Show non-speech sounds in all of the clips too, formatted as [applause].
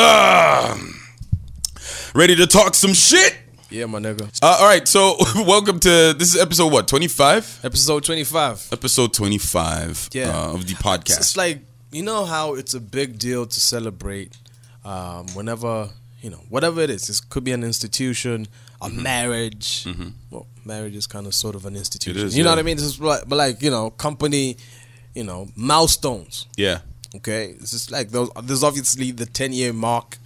Uh, ready to talk some shit? Yeah, my nigga. Uh, all right, so [laughs] welcome to this is episode what twenty five. Episode 25. Episode twenty five. Yeah. uh, of the podcast. it's like, you know how it's a big deal to celebrate um, whenever, you know, whatever it is. It could be an institution, a marriage. Well, marriage is kind of sort of an institution. Mm-hmm. is, you know yeah. what I mean? This is like, but like, you know, company, you know, milestones. yeah, Okay, it's just like those. There's obviously the 10 year mark,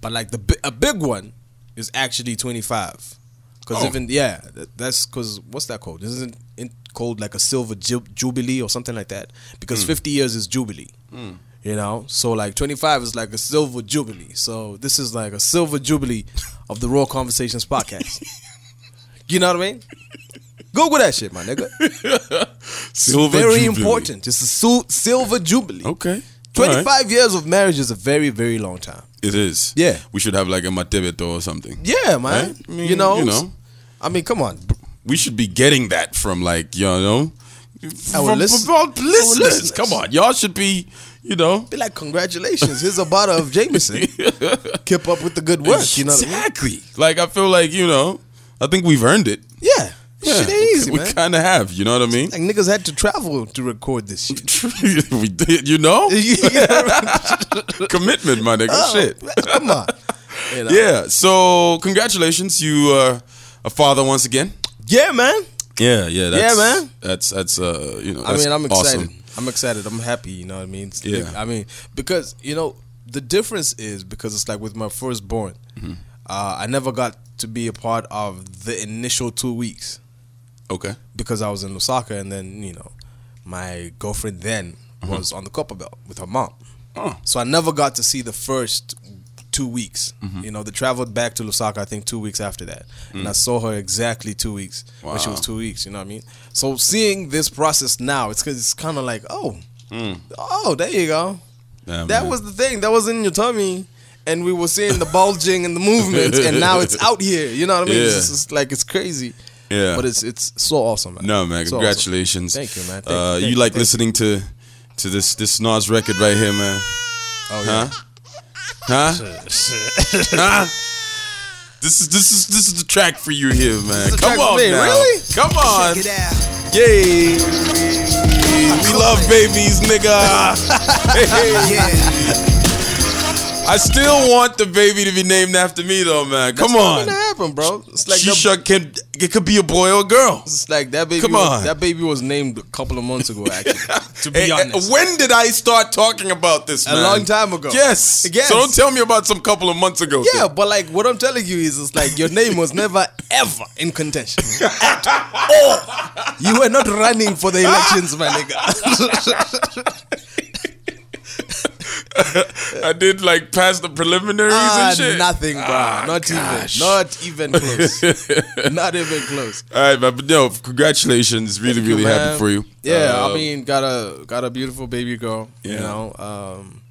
but like the a big one is actually 25. Because Oh. even yeah, that's because what's that called? Isn't it called like a silver ju- jubilee or something like that? Because Hmm. 50 years is jubilee. You know, so like 25 is like a silver jubilee. So this is like a silver jubilee of the Raw Conversations podcast. [laughs] you know what I mean? Google that shit, my nigga. [laughs] silver Very Jubilee. important. It's a sil- silver jubilee. Okay, 25 All right. years of marriage is a very, very long time. It is. Yeah. we should have like a matebeto or something. Yeah, man. Right? I mean, you know, you know. I mean, come on. We should be getting that from like you know, Our from, listen- from our listeners. listeners. Come on, y'all should be, you know, Be like, congratulations. Here's a bottle of Jameson. [laughs] Keep up with the good work. You know what I mean? exactly. Like I feel like you know, I think we've earned it. Yeah. Shit easy, we man. kind of have. You know what I mean? Like niggas had to travel to record this shit. [laughs] we did. You know, [laughs] [laughs] commitment, my nigga. Oh, Shit. Come on. You know? Yeah. So congratulations, you are a father once again. Yeah, man. Yeah, yeah. That's, man. That's that's uh you know. I mean, I'm excited. awesome. I'm excited. I'm happy. You know what I mean? It's Yeah. I mean, because you know the difference is because it's like with my firstborn, Mm-hmm. uh, I never got to be a part of the initial two weeks Okay. because I was in Osaka, and then you know, my girlfriend then was on the Copper Belt with her mom. Uh-huh. Oh. So I never got to see the first two weeks. Mm-hmm. You know, they traveled back to Lusaka, I think two weeks after that. And I saw her exactly two weeks when she was Mm. Wow. two weeks, you know what I mean? So seeing this process now, it's cause it's kinda like, oh, oh, there you go. That man. was the thing. That was in your tummy. And we were seeing the bulging and the movements, and now it's [laughs] out here. You know what I mean? It's Yeah. just like it's crazy. Yeah. But it's it's so awesome, man. No man, So congratulations. awesome. Thank you, man. Thank uh, you, thank you you, like thank you. listening to to this this Nas record right here, man? Oh yeah. Huh? huh? This is this is this is the track for you here, man. Come on me, now. really? Come on. Check it out. Yay. We love babies, nigga. [laughs] Hey. Yeah. I still want the baby to be named after me though, man. Come on. gonna happen, bro. It's like that, can it could be a boy or a girl. it's like that baby. Come was, on. that baby was named a couple of months ago. Actually, [laughs] to be Hey, hey, honest, uh, when did I start talking about this? A long time ago. Yes. Yes. So don't tell me about some couple of months ago. yeah, but like what I'm telling you is, it's like your name was never ever in contention [laughs] at all. You were not running for the elections, my nigga. [laughs] [laughs] I did like pass the preliminaries Ah, and shit. nothing, bro. Ah, not gosh. even, not even close. [laughs] not even close. All right, but no, congratulations. Really, Thank you, really happy for you. Yeah, Uh, I mean, got a got a beautiful baby girl. You know, um,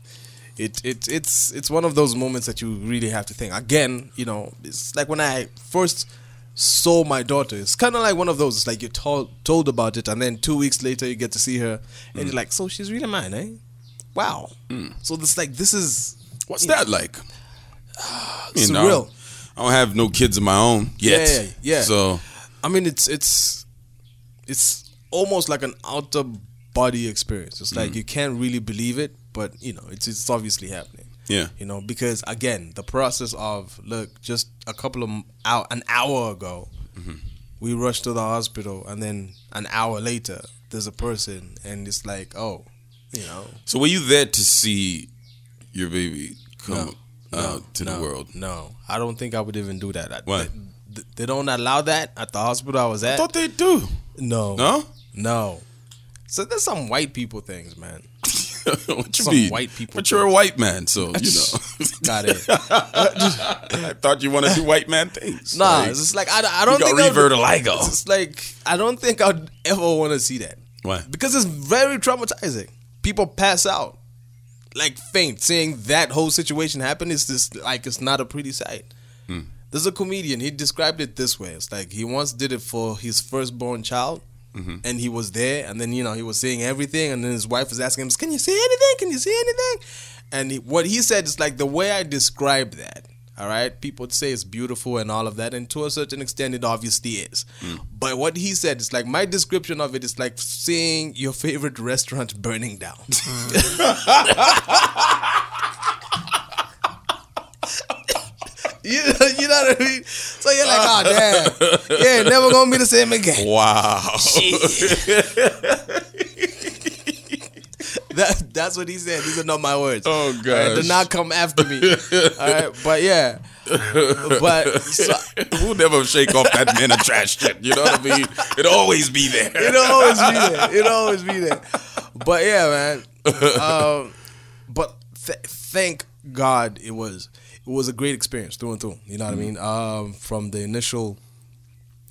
it it it's it's one of those moments that you really have to think. Again, you know, it's like when I first saw my daughter. It's kind of like one of those. It's like you're told told about it, and then two weeks later you get to see her, and Mm. you're like, so she's really mine, eh? Wow. So this like this is what's that like? [sighs] You know. I don't have no kids of my own yet. Yeah, yeah. So I mean, it's it's it's almost like an outer body experience. It's Mm. like you can't really believe it, but you know, it's it's obviously happening. Yeah. You know, because again, the process of look, just a couple of hour, an hour ago, Mm-hmm. we rushed to the hospital, and then an hour later, there's a person, and it's like, oh, you know, So were you there to see your baby come out to no, the world? No, I don't think I would even do that. I- Why? They, they don't allow that at the hospital I was at. I thought they do. no, No? No. So there's some white people things, man. [laughs] what you Some mean? white people But you're a white man, so [laughs] you know. Got it. [laughs] I thought you want to do white man things. Nah, Like, it's just like I, I don't you think got revertiligo. It's like I don't think I'd ever want to see that Why? because it's very traumatizing. People pass out, like faint. Seeing that whole situation happen is just like it's not a pretty sight. Hmm. There's a comedian. He described it this way. It's like he once did it for his firstborn child, Mm-hmm. and he was there, and then you know he was seeing everything, and then his wife was asking him, "Can you see anything? Can you see anything?" and he, what he said is like the way I describe that. All right, people say it's beautiful and all of that, and to a certain extent, it obviously is. Hmm. But what he said is like my description of it is like seeing your favorite restaurant burning down. Hmm. [laughs] you, you know what I mean? So you're like, oh damn, yeah, never gonna be the same again. Wow. [laughs] [laughs] That, that's what he said. These are not my words. Oh, All right, do not come after me. All right, but yeah, but so, [laughs] we'll never shake off that man of trash shit. You know what I mean? It'll always be there. [laughs] it'll always be there. It'll always be there. But yeah, man. Um, but th- thank God it was it was a great experience through and through. You know what I mean? Um, from the initial,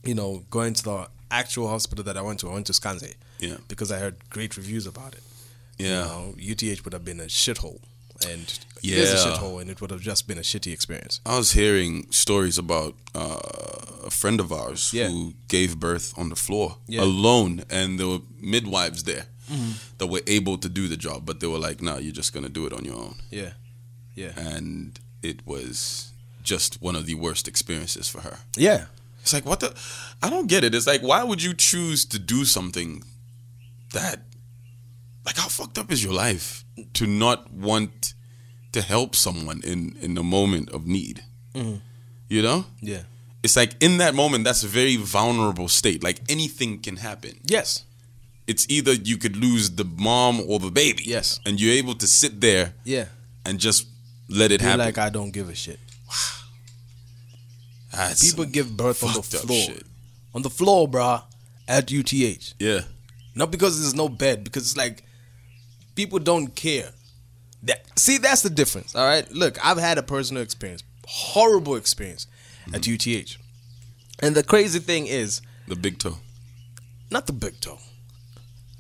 you know, going to the actual hospital that I went to, I went to Skanse. Yeah. Because I heard great reviews about it. Yeah. You know, UTH would have been a shithole. And it is a shithole and it would have just been a shitty experience. I was hearing stories about uh, a friend of ours Yeah. who gave birth on the floor Yeah. Mm-hmm. alone, and there were midwives there that were able to do the job, but they were like, "No, you're just gonna do it on your own," Yeah. Yeah. and it was just one of the worst experiences for her. Yeah. It's like, what the? I don't get it. It's like, why would you choose to do something that, like, how fucked up is your life to not want to help someone in in a moment of need? Mm-hmm. You know, Yeah. it's like in that moment, that's a very vulnerable state. Like anything can happen. Yes. It's either you could lose the mom or the baby. Yes. and you're able to sit there Yeah. and just let it Be happen. like I don't give a shit. That's People give birth on the floor. On the floor, bruh, at UTH. Yeah, Not because there's no bed, because it's like people don't care. That see, that's the difference. All right. Look, I've had a personal experience, horrible experience at mm-hmm. UTH, and the crazy thing is, the big toe. not the big toe.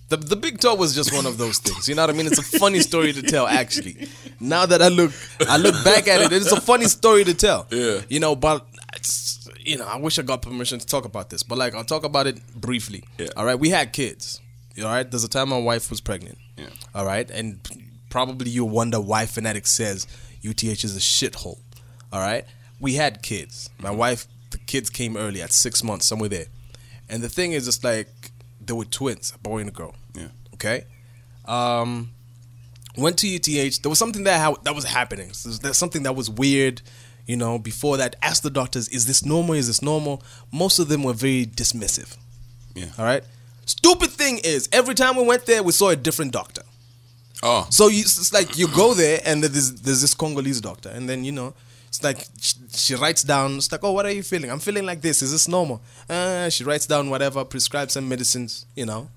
The, the big toe was just one of those things. You know what I mean? It's a funny story to tell, actually. Now that I look, I look back at it, it's a funny story to tell. Yeah. You know, but it's, you know, I wish I got permission to talk about this, but like I'll talk about it briefly. Yeah. All right, we had kids. All right, there's a time my wife was pregnant. Yeah. All right, and probably you wonder why Fanatik says UTH is a shithole. All right, we had kids. My wife, the kids came early at six months, somewhere there. And the thing is, it's like they were twins, a boy and a girl. Yeah. Okay. Um, went to UTH. There was something that ha- that was happening. So there's something that was weird. You know, before that, asked the doctors, "Is this normal? Is this normal?" Most of them were very dismissive. Yeah. All right. Stupid thing is, every time we went there, we saw a different doctor. Oh, So you, it's like you go there and there's there's this Congolese doctor, and then you know it's like she, she writes down. It's like, oh, what are you feeling? I'm feeling like this. Is this normal? Uh, she writes down whatever, prescribes some medicines. You know,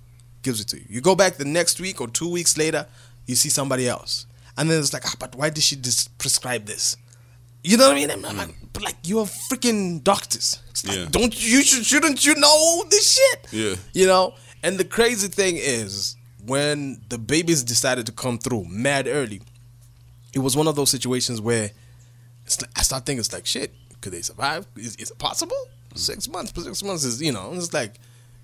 gives it to you. You go back the next week or two weeks later, you see somebody else, and then it's like, ah, but why did she just prescribe this? You know what I mean? I'm like, but like you're freaking doctors. It's like, Yeah. don't you should, shouldn't you know this shit? Yeah. You know? And the crazy thing is when the babies decided to come through mad early, it was one of those situations where it's like, I start thinking it's like shit, could they survive? Is, is it possible? Mm. Six months, six months is you know, it's like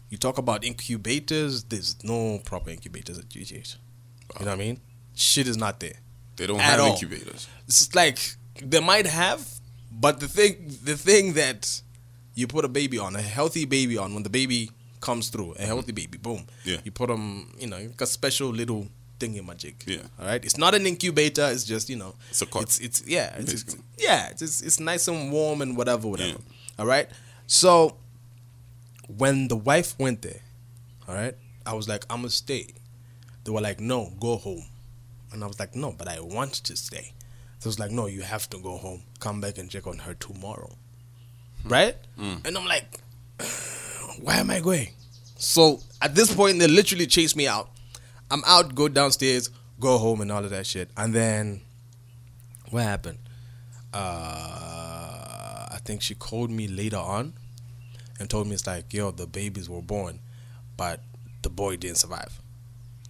you talk about incubators, there's no proper incubators at UTH. You know what I mean? Shit is not there. they don't have all. incubators. It's like they might have, but the thing the thing that you put a baby on, a healthy baby on, when the baby comes through, a mm-hmm. healthy baby, boom. Yeah. You put them, you know, you've got special little thingy magic. Yeah. All right. It's not an incubator. It's just you know. It's a cot. It's it's yeah. It's, it's yeah. It's, it's it's nice and warm and whatever whatever. Yeah. All right. So when the wife went there, all right, I was like, I'm gonna stay. They were like, no, go home. And I was like, no, but I want to stay. So it's like, no, you have to go home. Come back and check on her tomorrow. Right? And I'm like, [sighs] why am I going? So at this point, they literally chase me out. I'm out, go downstairs, go home, and all of that shit. And then, what happened? Uh, I think she called me later on and told me it's like, yo, the babies were born, but the boy didn't survive.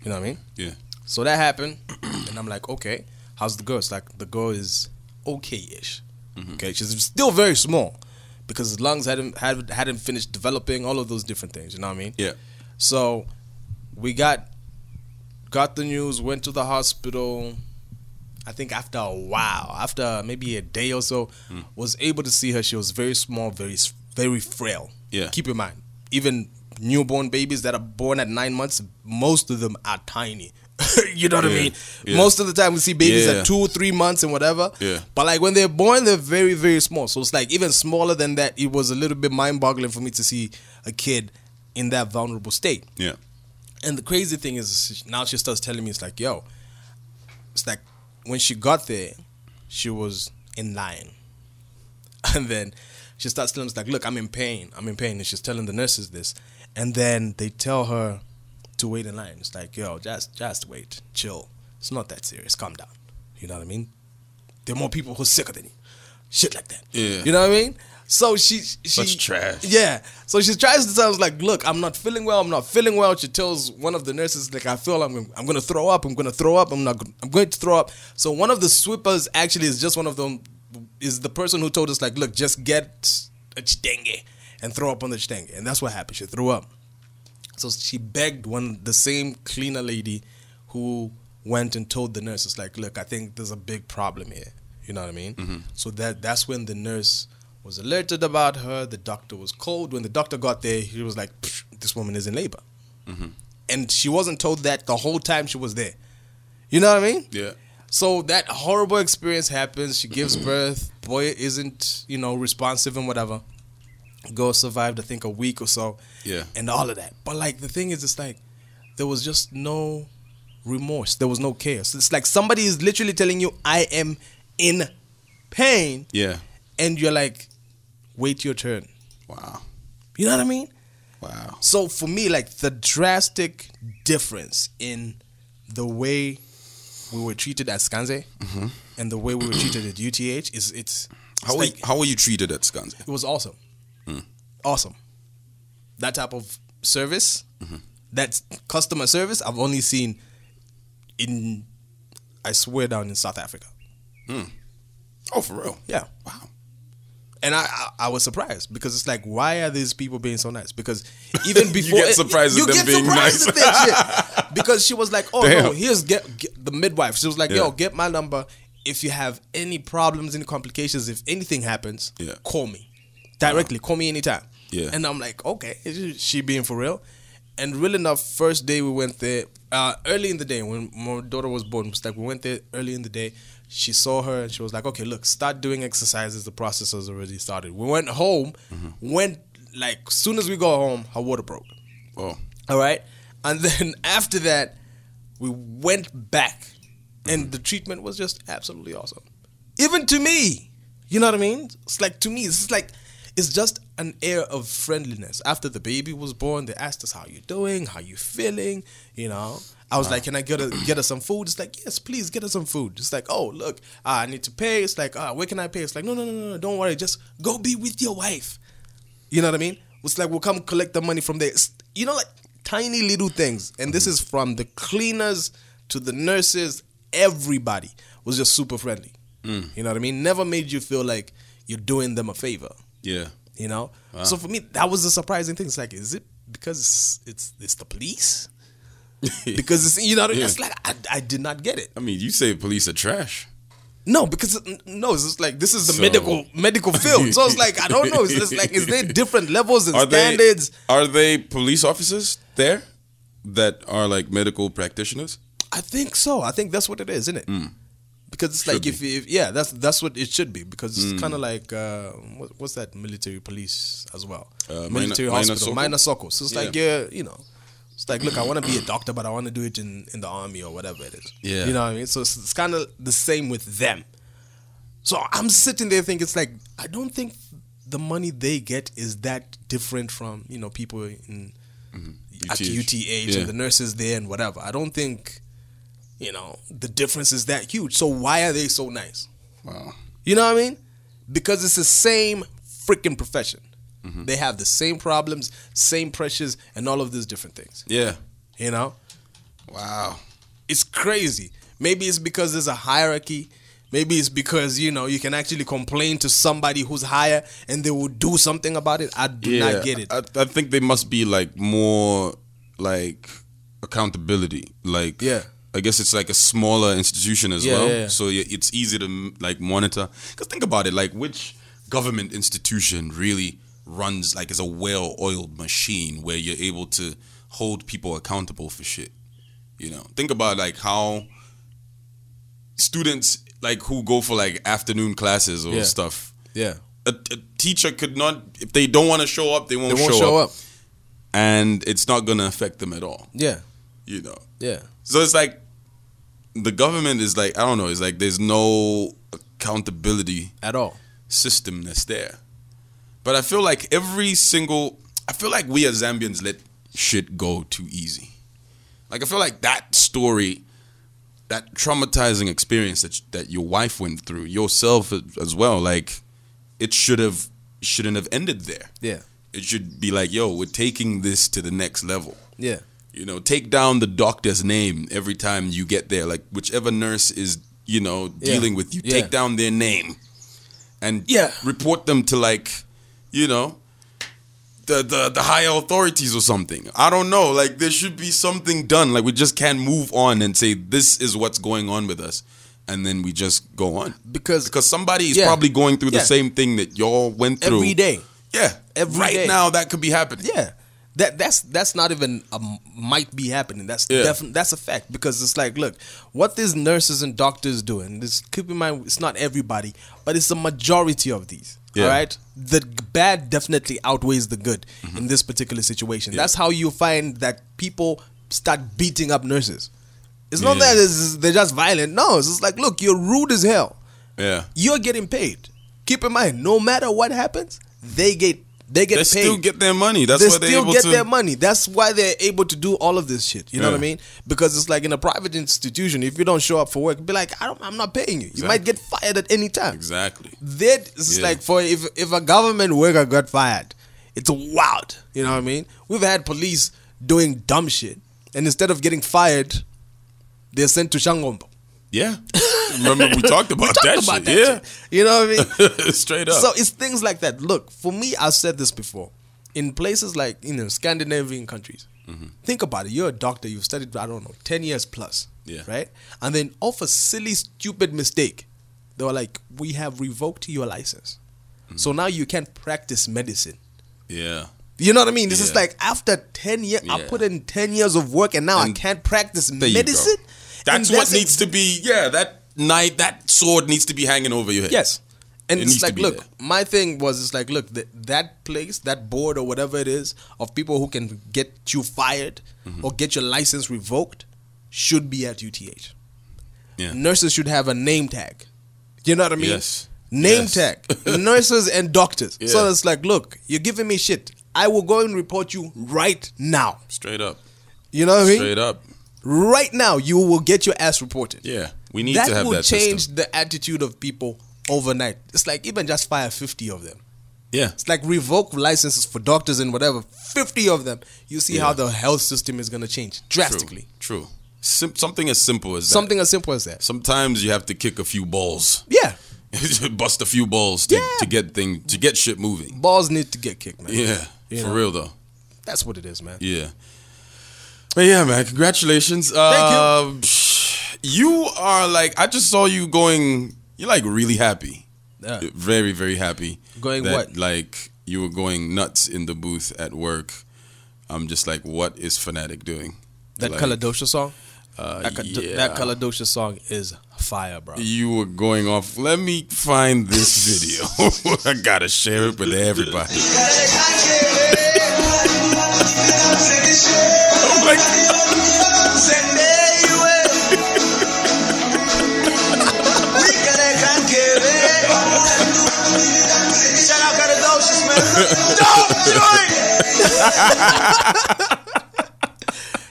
You know what I mean? Yeah. So that happened, [clears throat] and I'm like, okay, how's the girl? It's like the girl is okay-ish. Okay, she's still very small because his lungs hadn't had, hadn't finished developing. All of those different things. You know what I mean? Yeah. So we got got the news, went to the hospital, I think after a while, after maybe a day or so, hmm. was able to see her. She was very small, very very frail. Yeah. Keep in mind, even newborn babies that are born at nine months, most of them are tiny. [laughs] you know what I mean? yeah. Most of the time, we see babies Yeah. at two, three months and whatever. Yeah. But like when they're born, they're very, very small. So it's like even smaller than that. It was a little bit mind-boggling for me to see a kid in that vulnerable state. Yeah. And the crazy thing is, now she starts telling me, it's like, yo, it's like when she got there, she was in line. [laughs] And then she starts telling us, like, look, I'm in pain. I'm in pain. And she's telling the nurses this. And then they tell her to wait in line. It's like, yo, just just wait. Chill. It's not that serious. Calm down. You know what I mean? There are more people who's sicker than you. Shit like that. Yeah. You know what I mean? So she she That's trash. yeah. So she tries to tell us like, look, I'm not feeling well. I'm not feeling well. She tells one of the nurses like, I feel I'm I'm gonna throw up. I'm gonna throw up. I'm not. I'm going to throw up. So one of the sweepers actually is just one of them. Is the person who told us like, look, just get a chitenge and throw up on the chitenge, and that's what happened. She threw up. So she begged one the same cleaner lady who went and told the nurse, "It's like, look, I think there's a big problem here. You know what I mean? Mm-hmm. So that that's when the nurse was alerted about her. The doctor was called. When the doctor got there, he was like, this woman is in labor. Mm-hmm. And she wasn't told that the whole time she was there. You know what I mean? Yeah. So that horrible experience happens. She gives [clears throat] birth. Boy isn't, you know, responsive and whatever. Girl survived, I think, a week or so. Yeah. And all of that. But like the thing is, it's like there was just no remorse. There was no care. So It's like somebody is literally telling you, "I am in pain," Yeah. and you're like, "Wait your turn." Wow. You know what I mean? Wow. So for me, like the drastic difference in the way we were treated at Skanze mm-hmm. and the way we were treated at UTH is it's, it's How were like, you, how were you treated at Skanze? it was awesome, awesome. That type of service, that customer service, I've only seen in, I swear down in South Africa. Oh, for real? Yeah. Wow. And I, I I was surprised because it's like, why are these people being so nice? Because [laughs] even before you get surprised you at them being nice. at that shit. [laughs] Because she was like, oh no, here's get, get the midwife. She was like, Yeah. yo, get my number. If you have any problems, any complications, if anything happens, Yeah. call me directly. Call me anytime. Yeah. And I'm like, okay, is she being for real? And real enough, first day we went there, uh, early in the day when my daughter was born, was like we went there early in the day. She saw her and she was like, okay, look, start doing exercises. The process has already started. We went home, went like, soon as we got home, her water broke. Oh. All right. And then [laughs] after that, we went back, and the treatment was just absolutely awesome. Even to me, you know what I mean? It's like to me, it's like it's just an air of friendliness. After the baby was born, they asked us how you doing, how you feeling. You know, I was like, can I get a, get us some food? It's like, yes, please get us some food. It's like, oh look, uh, I need to pay. It's like, uh, where can I pay? It's like, no, no, no, no, don't worry, just go be with your wife. You know what I mean? It's like we'll come collect the money from there. It's- You know, like tiny little things. And this is from the cleaners to the nurses. Everybody was just super friendly. You know what I mean? Never made you feel like you're doing them a favor. Yeah. You know. So for me, that was the surprising thing. It's like, is it because it's it's, it's the police? [laughs] because it's you know, what I mean? Yeah. it's like I, I did not get it. I mean, you say police are trash. No, because no, it's just like this is the So- medical medical field. So it's like I don't know. It's just like is there [laughs] different levels and Are standards? they are they police officers there that are like medical practitioners? I think so. I think that's what it is, isn't it? Hmm. Because it's like. Should if, if yeah, that's that's what it should be. Because it's Mm. kind of like uh, what, what's that military police as well? Uh, military Mina- hospital, Maina Soko. So it's like Yeah. yeah, you know, it's like look, I want to be a doctor, but I want to do it in in the army or whatever it is. Yeah. you know what I mean. So it's, it's kind of the same with them. So I'm sitting there thinking it's like I don't think the money they get is that different from you know people in at UTH. UTH Yeah. and the nurses there and whatever. I don't think you know the difference is that huge. So why are they so nice? Wow. You know what I mean? Because it's the same freaking profession. Mm-hmm. They have the same problems, same pressures, and all of these different things. Yeah. You know, Wow. it's crazy. Maybe it's because there's a hierarchy. Maybe it's because you know you can actually complain to somebody who's higher and they will do something about it. I do Yeah. not get it. I, I think they must be like more like accountability. Like Yeah. I guess it's like a smaller institution as Yeah, well, yeah, yeah. so it's easy to like monitor. Because think about it, like which government institution really runs like as a well-oiled machine where you're able to hold people accountable for shit. You know, think about like how students like who go for like afternoon classes or stuff. Yeah. A, a teacher could not if they don't want to show up, they won't, They won't show, show up, up. and it's not gonna affect them at all. Yeah. You know. Yeah. So it's like the government is like I don't know. It's like there's no accountability At all. system that's there. But I feel like every single I feel like we as Zambians let shit go too easy. Like I feel like that story, that traumatizing experience that that your wife went through, yourself as- as well. Like it should have shouldn't have ended there. Yeah. It should be like, yo, we're taking this to the next level. Yeah. You know, take down the doctor's name every time you get there. Like whichever nurse is, you know, Yeah. dealing with you, Yeah. take down their name and Yeah. report them to like, you know, the, the the higher authorities or something. I don't know. Like there should be something done. Like we just can't move on and say this is what's going on with us, and then we just go on Because because somebody is Yeah. probably going through Yeah. the same thing that y'all went through every day. Yeah, Every right day. now that could be happening. Yeah. That that's that's not even a might be happening. That's Yeah. definitely that's a fact because it's like, look, what these nurses and doctors doing. This keep in mind, it's not everybody, but it's the majority of these. Yeah. All right, the bad definitely outweighs the good Mm-hmm. in this particular situation. That's how you find that people start beating up nurses. It's not Yeah. that it's, they're just violent. No, it's just like, look, you're rude as hell. Yeah. You're getting paid. Keep in mind, no matter what happens, they get they get They paid still get their money. That's they why they're still able get to. their money. That's why they're able to do all of this shit. You know what I mean? Because it's like in a private institution, if you don't show up for work, be like, I don't, I'm not paying you. You might get fired at any time. Exactly. That it's Yeah. like for if if a government worker got fired, it's wild. You know what I mean? We've had police doing dumb shit, and instead of getting fired, they're sent to Shangombo. Yeah. [laughs] Remember we [laughs] talked about Talk that about shit. that yeah. shit. You know what I mean? [laughs] Straight up. So it's things like that. Look, for me, I've said this before. In places like you know Scandinavian countries, Mm-hmm. think about it. You're a doctor. You've studied I don't know ten years plus. Yeah. Right. And then off a silly, stupid mistake, they were like, "We have revoked your license, Mm-hmm. so now you can't practice medicine." yeah. You know what I mean? This is like after ten years, I put in ten years of work, and now I can't practice There you go. medicine. That's And what it. needs to be. Yeah. That knife, that sword needs to be hanging over your head. Yes. And It it's like, look, there. my thing was, it's like, look, th- that place, that board or whatever it is of people who can get you fired Mm-hmm. or get your license revoked should be at UTH. Yeah. Nurses should have a name tag. You know what I mean? Yes. Name Yes. tag. [laughs] Nurses and doctors. So it's like, look, you're giving me shit. I will go and report you right now. Straight up. You know what I mean? Straight up. Right now, you will get your ass reported. Yeah. We need that to have will that change system. the attitude of people overnight. It's like even just fire 50 of them. Yeah. It's like revoke licenses for doctors and whatever. 50 of them. You see how the health system is going to change drastically. True. True. Sim- something as simple as that. Something as simple as that. Sometimes you have to kick a few balls. Yeah. [laughs] Bust a few balls to, Yeah. to get thing to get shit moving. Balls need to get kicked, man. Yeah. You for know. real though. That's what it is, man. Yeah. But yeah, man, congratulations. Thank you. Uh, you are like I just saw you going you're like really happy. Yeah. Very, very happy. Going that, what? Like you were going nuts in the booth at work. I'm just like, what is Fanatik doing? That like, Kaladosha song? uh, That, Ka- yeah. that Kaladosha song is fire, bro. You were going off. Let me find this video. [laughs] I gotta share it with everybody. [laughs] [laughs] I'm like, [laughs]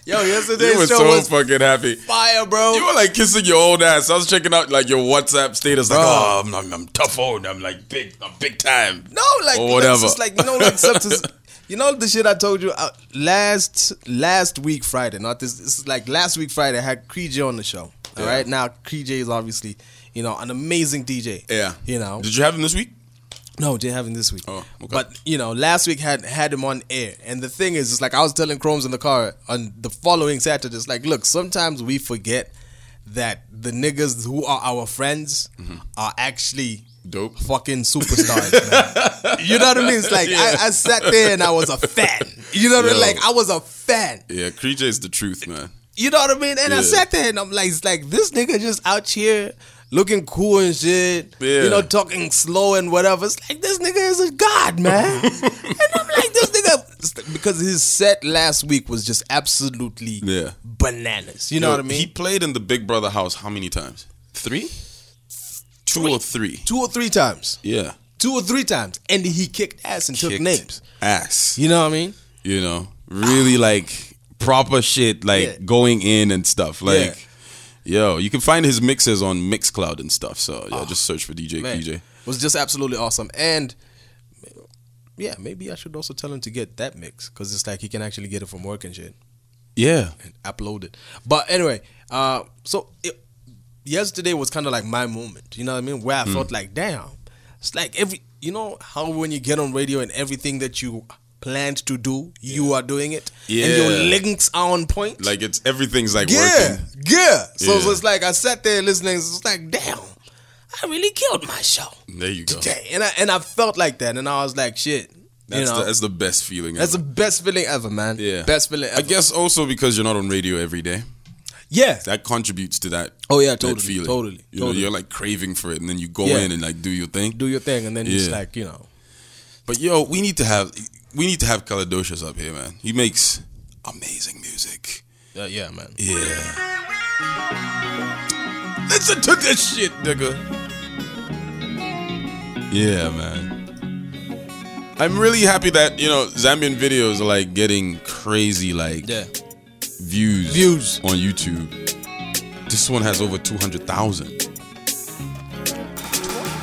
Yo, you yesterday's were show so was fucking happy. fire, bro. You were like kissing your old ass. I was checking out like your WhatsApp status, like, Bro. oh, I'm, I'm, I'm tough old. I'm like big, I'm big time. No, like Or it's whatever. just like you know, like [laughs] substance. You know the shit I told you uh, last last week Friday. Not this. This is like last week Friday. I had Creej on the show. All Yeah. right, now Creej is obviously you know an amazing DJ. Yeah. You know, Did you have him this week? No, didn't have him this week. Oh, okay. But you know, last week had had him on air, and the thing is, it's like I was telling Chromez in the car on the following Saturday. It's like, look, sometimes we forget that the niggas who are our friends Mm-hmm. are actually Dope. fucking [laughs] superstars. man. You know what I mean? It's like I, I sat there and I was a fan. You know what I mean? Like I was a fan. Yeah, Creature is the truth, man. You know what I mean? And I Yeah. sat there and I'm like, it's like this nigga just out here looking cool and shit. Yeah. You know, talking slow and whatever. It's like this nigga is a god, man. [laughs] and I'm like, this nigga because his set last week was just absolutely Yeah. bananas. You know Yo, what I mean? He played in the Big Brother house how many times? Three? Two or three. Two or three times. Yeah. Two or three times. And he kicked ass and took names. Ass. You know what I mean? You know, really like proper shit, like Yeah. going in and stuff. Like, yo, you can find his mixes on Mixcloud and stuff. So yeah, just search for DJ. Man, PJ. was just absolutely awesome. And yeah, maybe I should also tell him to get that mix because it's like he can actually get it from work and shit Yeah. and upload it. But anyway, uh, so it, yesterday was kind of like my moment. You know what I mean? Where I Hmm. felt like, damn, it's like every you know how when you get on radio and everything that you planned to do, you are doing it, Yeah. and your links are on point. Like it's everything's like yeah, working. yeah. So, so it's like I sat there listening. It's like, damn, I really killed my show There you go. today, and I and I felt like that, and I was like, shit. That's, you know, the, that's the best feeling. that's the best feeling ever, man. yeah. best feeling. Ever. I guess also because you're not on radio every day. Yeah. That contributes to that. Oh, yeah, totally, feeling. totally, You know, you're like craving for it, and then you go Yeah. in and like do your thing. Do your thing, and then it's Yeah. like you know. But yo, we need to have we need to have Caladocious up here, man. He makes amazing music. Uh, yeah, man. Yeah. Listen to this shit, nigga. Yeah, man. I'm really happy that, you know, Zambian videos are like getting crazy like Yeah. views Views. on YouTube. This one has over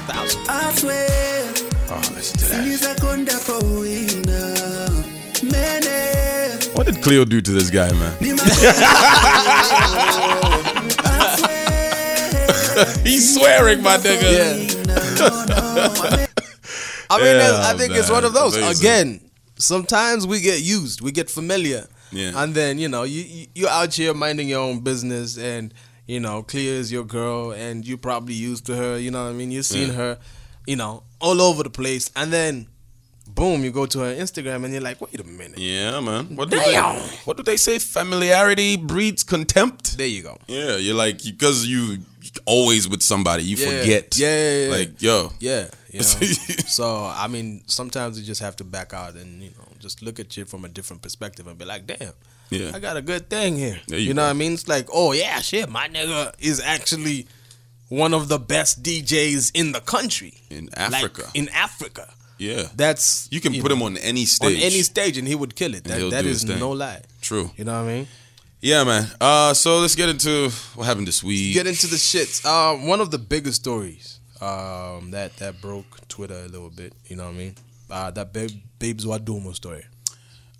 200,000. I swear, Oh, listen to that. nizakonda powina mene What did Cleo do to this guy, man? [laughs] He's swearing, my nigga. Yeah. I mean, Yeah, I think it's one of those. Amazing. Again, sometimes we get used, we get familiar, Yeah. and then you know you you- you're out here minding your own business, and you know Clear is your girl, and you probably used to her. You know what I mean? You've seen Yeah. her, you know, all over the place, and then boom, you go to her Instagram, and you're like, wait a minute, Yeah, man. What do Damn. they, what do they say? Familiarity breeds contempt. there you go. Yeah, you're like because you always with somebody, you Yeah. forget. Yeah, yeah, yeah. Like yo, Yeah, you know. [laughs] so I mean, sometimes you just have to back out and you know just look at shit from a different perspective and be like, damn, Yeah. I got a good thing here. You you know what I mean? It's like, oh yeah, shit, my nigga is actually one of the best DJs in the country in Like, Africa. in Africa, yeah, that's you can put know, him on any on stage. any stage and he would kill it. That, that is no lie. True. You know what I mean? Yeah, man. Uh, so let's get into what happened this week. Get into the shits. Um, one of the biggest stories um, that that broke Twitter a little bit. You know what I mean? Uh, that babe, Babes Wodumo story.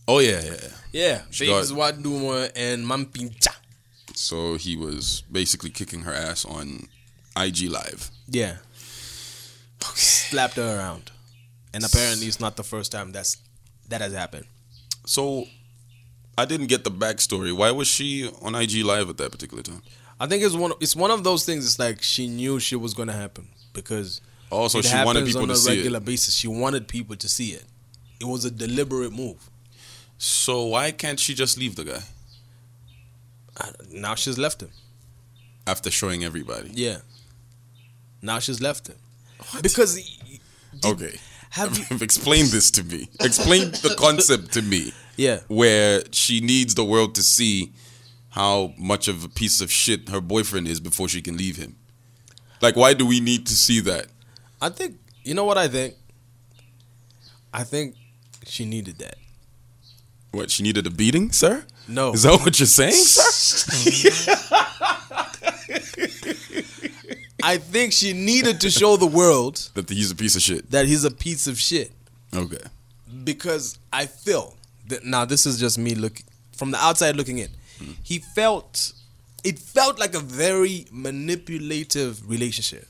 Oh yeah, yeah. yeah. Yeah, She Babes got- Wodumo and Mampintsha. So he was basically kicking her ass on IG Live. Yeah. Slapped her around. And apparently it's not the first time that's that has happened. So I didn't get the backstory. Why was she on IG Live at that particular time? I think it's one it's one of those things it's like she knew shit was gonna happen because oh, Also, it she wanted people on to a see regular it. basis. She wanted people to see it. It was a deliberate move. So why can't she just leave the guy Uh, Now she's left him. after showing everybody? Yeah. Now she's left him. Because y- Okay. have you [laughs] Explain this to me. Explain the concept to me. Yeah. Where she needs the world to see how much of a piece of shit her boyfriend is before she can leave him. Like, why do we need to see that? I think you know what I think? I think she needed that. What, she needed a beating, sir? No. Is that what you're saying, sir? [laughs] I think she needed to show the world [laughs] that he's a piece of shit. that he's a piece of shit Okay. because I feel that now this is just me looking from the outside looking in. Hmm. He felt it felt like a very manipulative relationship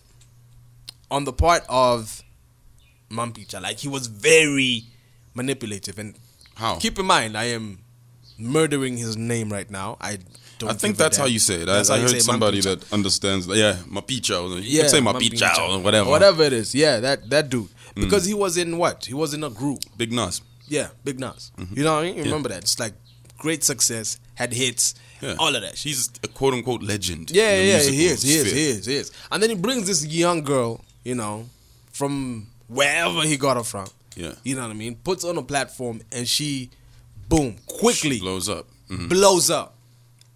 on the part of Mampicha. Like he was very manipulative. And How? keep in mind, I am murdering his name right now. I don't. I think that's how you say it. That's I, I heard somebody that understands. Yeah, mapicha. or- You Yeah, could say mapicha or whatever. Mm. Whatever it is. Yeah, that that dude. Because he was in what? He was in a group. Big Nuz. Yeah, Big Nuz. You know what I mean? You Remember that? It's like great success, had hits, Yeah. all of that. shit. He's a quote unquote legend. Yeah, yeah, he is, he is, he is, he is. And then he brings this young girl, you know, from wherever he got her from. Yeah. You know what I mean? Puts on a platform and she, boom, quickly Blows up. Mhm. blows up.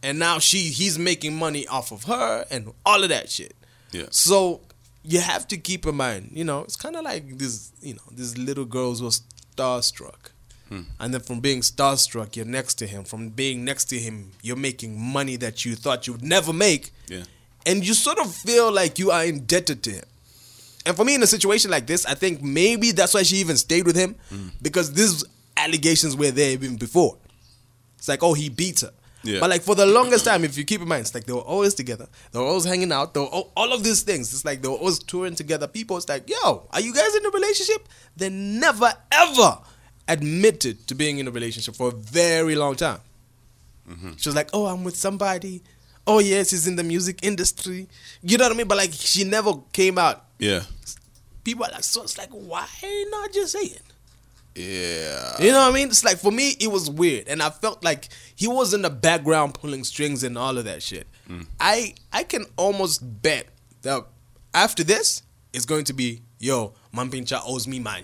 And now she he's making money off of her and all of that shit. Yeah. So you have to keep in mind, you know, it's kind of like this, you know, these little girls who are starstruck. Hmm. And then from being starstruck, you're next to him. From being next to him, you're making money that you thought you would never make. Yeah. And you sort of feel like you are indebted to him. And for me, in a situation like this, I think maybe that's why she even stayed with him Hmm. because these allegations were there even before. It's like, oh, he beat her. Yeah. But like for the longest time, if you keep in mind, it's like they were always together. They were always hanging out. They were all, all of these things. It's like they were always touring together. People, it's like, yo, are you guys in a relationship? They never ever admitted to being in a relationship for a very long time. She was like, oh, I'm with somebody. Oh yes, he's in the music industry. You know what I mean? But like, she never came out. Yeah. People are like, so it's like, why not just say it? Yeah. You know what I mean? It's like for me, it was weird, and I felt like he was in the background pulling strings and all of that shit. Mm. I I can almost bet that after this, it's going to be yo, Mampintsha owes me money.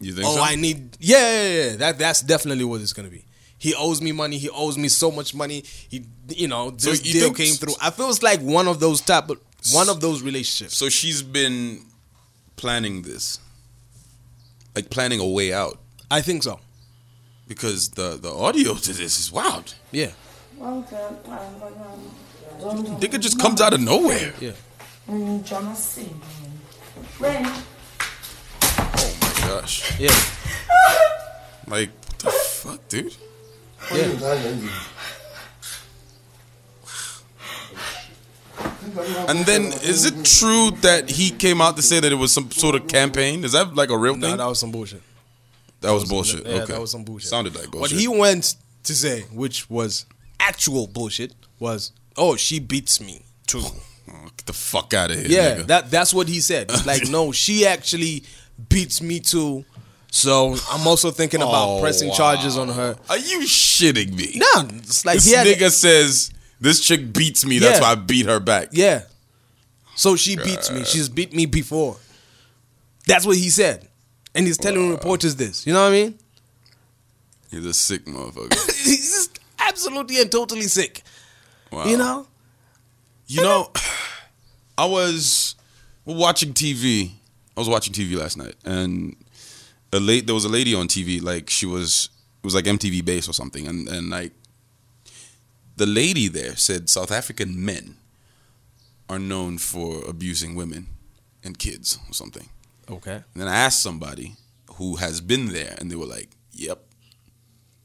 You think Oh, so? I need yeah, yeah, yeah. That that's definitely what it's gonna be. He owes me money. He owes me so much money. He, you know, So this you deal came through. I feel it's like one of those type of one of those relationships. so she's been planning this, like planning a way out, I think so. because the the audio to this is wild. Yeah, Nigga just comes out of nowhere. yeah. Oh my gosh. Yeah. Like what the fuck, dude? And then, is it true that he came out to say that it was some sort of campaign? Is that like a real No, thing? that was some bullshit. that was bullshit. Yeah, okay, that was some bullshit. Sounded like bullshit. What he went to say, which was actual bullshit, was, "Oh, she beats me too." [laughs] Get the fuck out of here. Yeah, nigga. that that's what he said. It's like, [laughs] no, she actually beats me too. So I'm also thinking about Oh, pressing charges on her. Are you shitting me? Nah, it's like this nigga says this chick beats me. That's Yeah. why I beat her back. yeah. So she beats me. She's beat me before. That's what he said, and he's telling reporters this. You know what I mean? He's a sick motherfucker. [laughs] he's just absolutely and totally sick. Wow. You know? You know, [sighs] I was watching TV. I was watching TV last night, and a late there was a lady on TV. Like she was, it was like MTV Base or something, and and like the lady there said South African men are known for abusing women and kids or something. Okay. And then I asked somebody who has been there, and they were like, "Yep,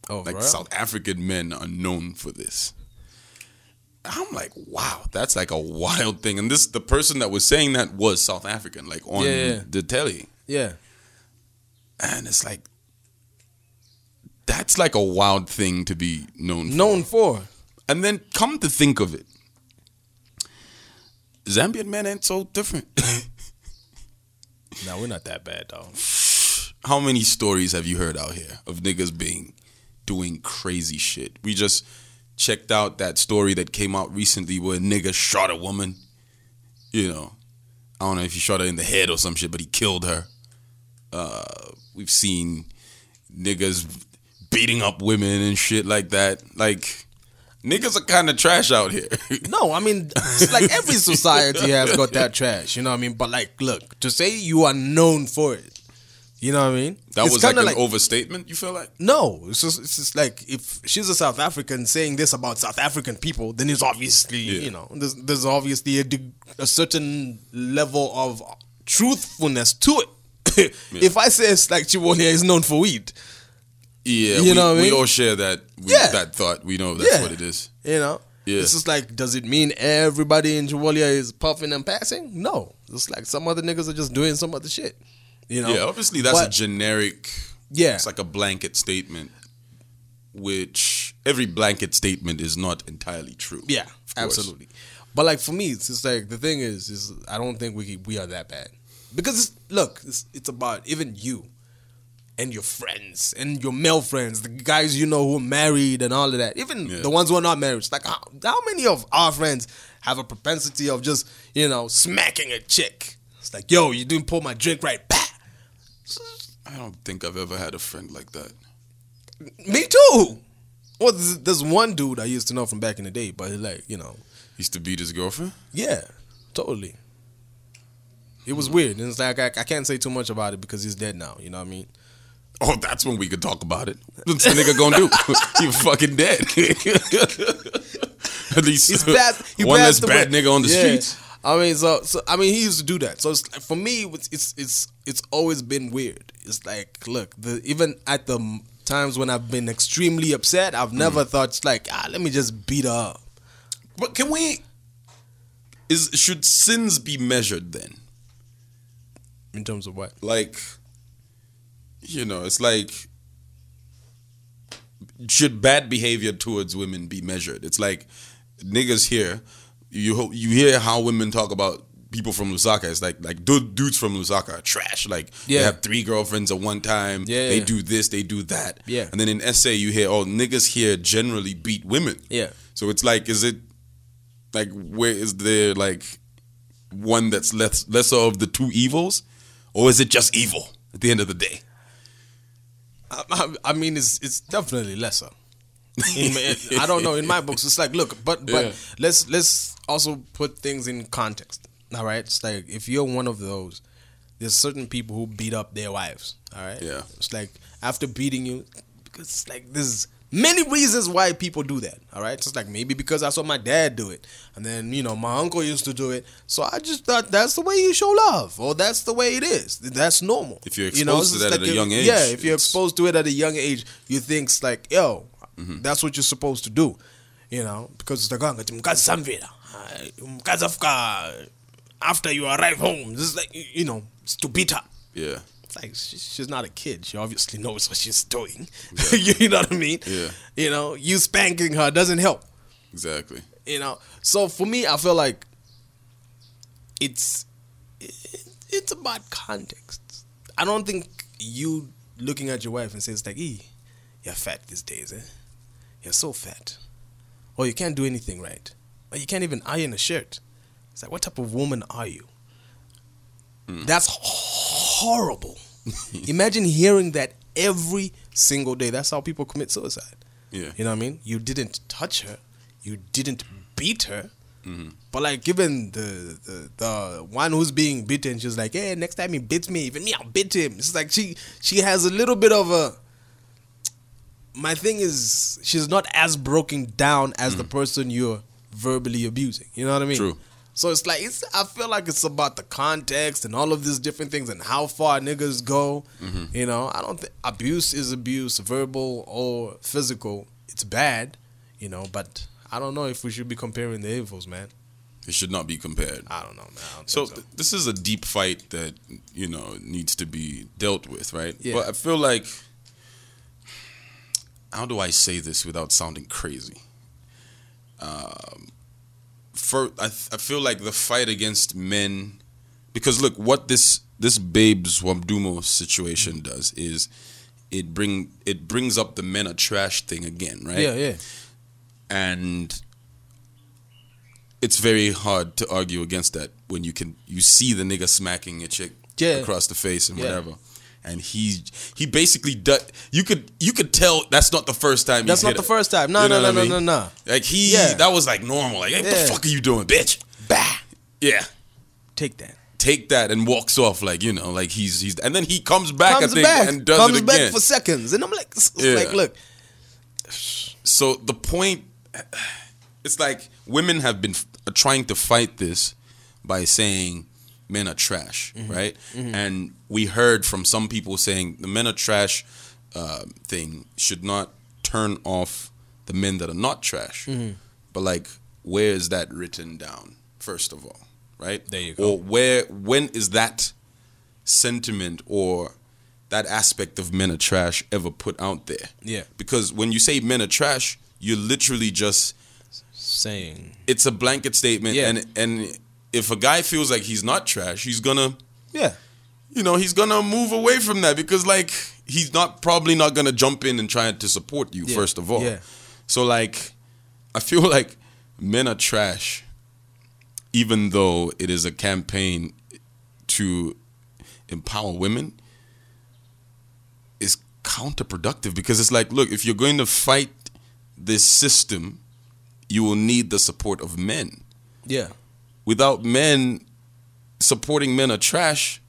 Oh, like for real? South African men are known for this. I'm like, wow, that's like a wild thing. And this, the person that was saying that was South African, like on Yeah, yeah. the telly, Yeah. and it's like, that's like a wild thing to be known. for. Known for. And then come to think of it, Zambian men ain't so different. [laughs] No, we're not that bad, though. How many stories have you heard out here of niggas being doing crazy shit? We just checked out that story that came out recently where a nigga shot a woman. You know, I don't know if he shot her in the head or some shit, but he killed her. Uh, we've seen niggas beating up women and shit like that. Like niggas are kind of trash out here. [laughs] No, I mean, it's like every society has got that trash, you know what I mean? But like, look, to say you are known for it, you know what I mean? that It's was like an overstatement. You feel like? No, it's just, it's just like if she's a South African saying this about South African people, then it's obviously, Yeah. you know, there's, there's obviously a, a certain level of truthfulness to it. [coughs] If I say it's like Chibolya is known for weed, Yeah, You we, know we mean? all share that we, Yeah. that thought. We know that's Yeah. what it is. you know, Yeah. it's just like, does it mean everybody in Chibolya is puffing and passing? No, it's like some other niggas are just doing some other shit. You know, yeah, obviously that's a generic. Yeah. it's like a blanket statement, which every blanket statement is not entirely true. Yeah, absolutely. But like for me, it's just like the thing is, is I don't think we we are that bad because it's, look, it's, it's about even you and your friends and your male friends, the guys you know who are married and all of that. Even Yeah. the ones who are not married. It's like how, how many of our friends have a propensity of just you know smacking a chick? It's like, yo, you didn't pour my drink right. Bah! I don't think I've ever had a friend like that. Me too. Well, there's, there's one dude I used to know from back in the day, but like you know, He used to beat his girlfriend. Yeah, totally. It was weird, and it's like I, I can't say too much about it because he's dead now. You know what I mean? Oh, that's when we could talk about it. What's the nigga gonna do? [laughs] you fucking dead. [laughs] At least He's passed. He one less bad nigga on the Yeah. streets. I mean, so so I mean, he used to do that. So it's, for me, it's it's it's it's always been weird. It's like, look, the even at the times when I've been extremely upset, I've never thought it's like, ah, let me just beat her up. But can we? Is should sins be measured then? In terms of what? Like, you know, it's like, should bad behavior towards women be measured? It's like niggas here, you you hear how women talk about people from Lusaka. It's like like du- dudes from Lusaka are trash. Like Yeah. they have three girlfriends at one time. Yeah, they yeah. do this, they do that. Yeah. and then in SA you hear, oh niggas here generally beat women. Yeah. So it's like, is it like where is there like one that's less lesser of the two evils, or is it just evil at the end of the day? I, I, mean, it's it's definitely lesser. In I don't know. In my books, it's like, look, but but Yeah. let's let's also put things in context. All right, it's like if you're one of those, there's certain people who beat up their wives. All right, Yeah. It's like after beating you, because it's like there's many reasons why people do that. All right, it's like maybe because I saw my dad do it, and then you know my uncle used to do it, so I just thought that's the way you show love, or that's the way it is. That's normal. If you're You know, exposed to that like at a young age, yeah. If you're exposed to it at a young age, you think it's like, yo, Mm-hmm. that's what you're supposed to do. You know, because it's like, "Ah, ngathi mkazi samvela. Ah, after you arrive home. This is like, you know, it's to beat her. Yeah, like she- she's not a kid. She obviously [laughs] knows what she's doing. [laughs] you know what I mean? Yeah. You know, you spanking her doesn't help. exactly. You know, so for me, I feel like it's it, it's about context. I don't think you looking at your wife and saying it's like, "E, you're fat these days, eh? You're so fat, or you can't do anything right, or you can't even iron a shirt." It's like, what type of woman are you? That's horrible. [laughs] Imagine hearing that every single day. That's how people commit suicide. Yeah. You know what I mean? You didn't touch her. You didn't beat her. Mm-hmm. But like, given the, the the one who's being beaten, she's like, "Hey, next time he beats me, even me, I'll beat him." It's like she she has a little bit of a. My thing is, she's not as broken down as the person you're verbally abusing. You know what I mean? Mm. True. So it's like it's. I feel like it's about the context and all of these different things and how far niggas go. Mm-hmm. You know, I don't think abuse is abuse, verbal or physical. It's bad, you know. But I don't know if we should be comparing the evils, man. It should not be compared. I don't know, man. Don't So, th- this is a deep fight that you know needs to be dealt with, right? Yeah. But I feel like how do I say this without sounding crazy? Um, for I, I feel like the fight against men, because look, what this this babes Wodumo situation does is it bring it brings up the men are trash thing again, right? Yeah, yeah. and it's very hard to argue against that when you can you see the nigga smacking a chick Yeah. across the face and Yeah. whatever. And he he basically du- you could you could tell that's not the first time That's not the her. first time. No, You know no, no, what I no, mean? no, no. Like he Yeah. that was like normal. Like, hey, what Yeah. the fuck are you doing, bitch? Bah. Yeah. Take that. Take that and walks off like, you know, like he's he's and then he comes back comes I think back. and does comes it again. back for seconds, and I'm like, Yeah. like, look, so the point it's like women have been f- trying to fight this by saying men are trash mm-hmm. right mm-hmm. and we heard from some people saying the men are trash uh, thing should not turn off the men that are not trash mm-hmm. but like where is that written down first of all right There you go. or where when is that sentiment or that aspect of men are trash ever put out there. Yeah. Because when you say men are trash, you're literally just Saying. it's a blanket statement Yeah. and and if a guy feels like he's not trash, he's gonna Yeah. you know, he's gonna move away from that because like he's not probably not gonna jump in and try to support you Yeah. first of all. Yeah. So like I feel [laughs] like men are trash even though it is a campaign to empower women is counterproductive because it's like look if you're going to fight this system you will need the support of men Yeah. Without men supporting men are trash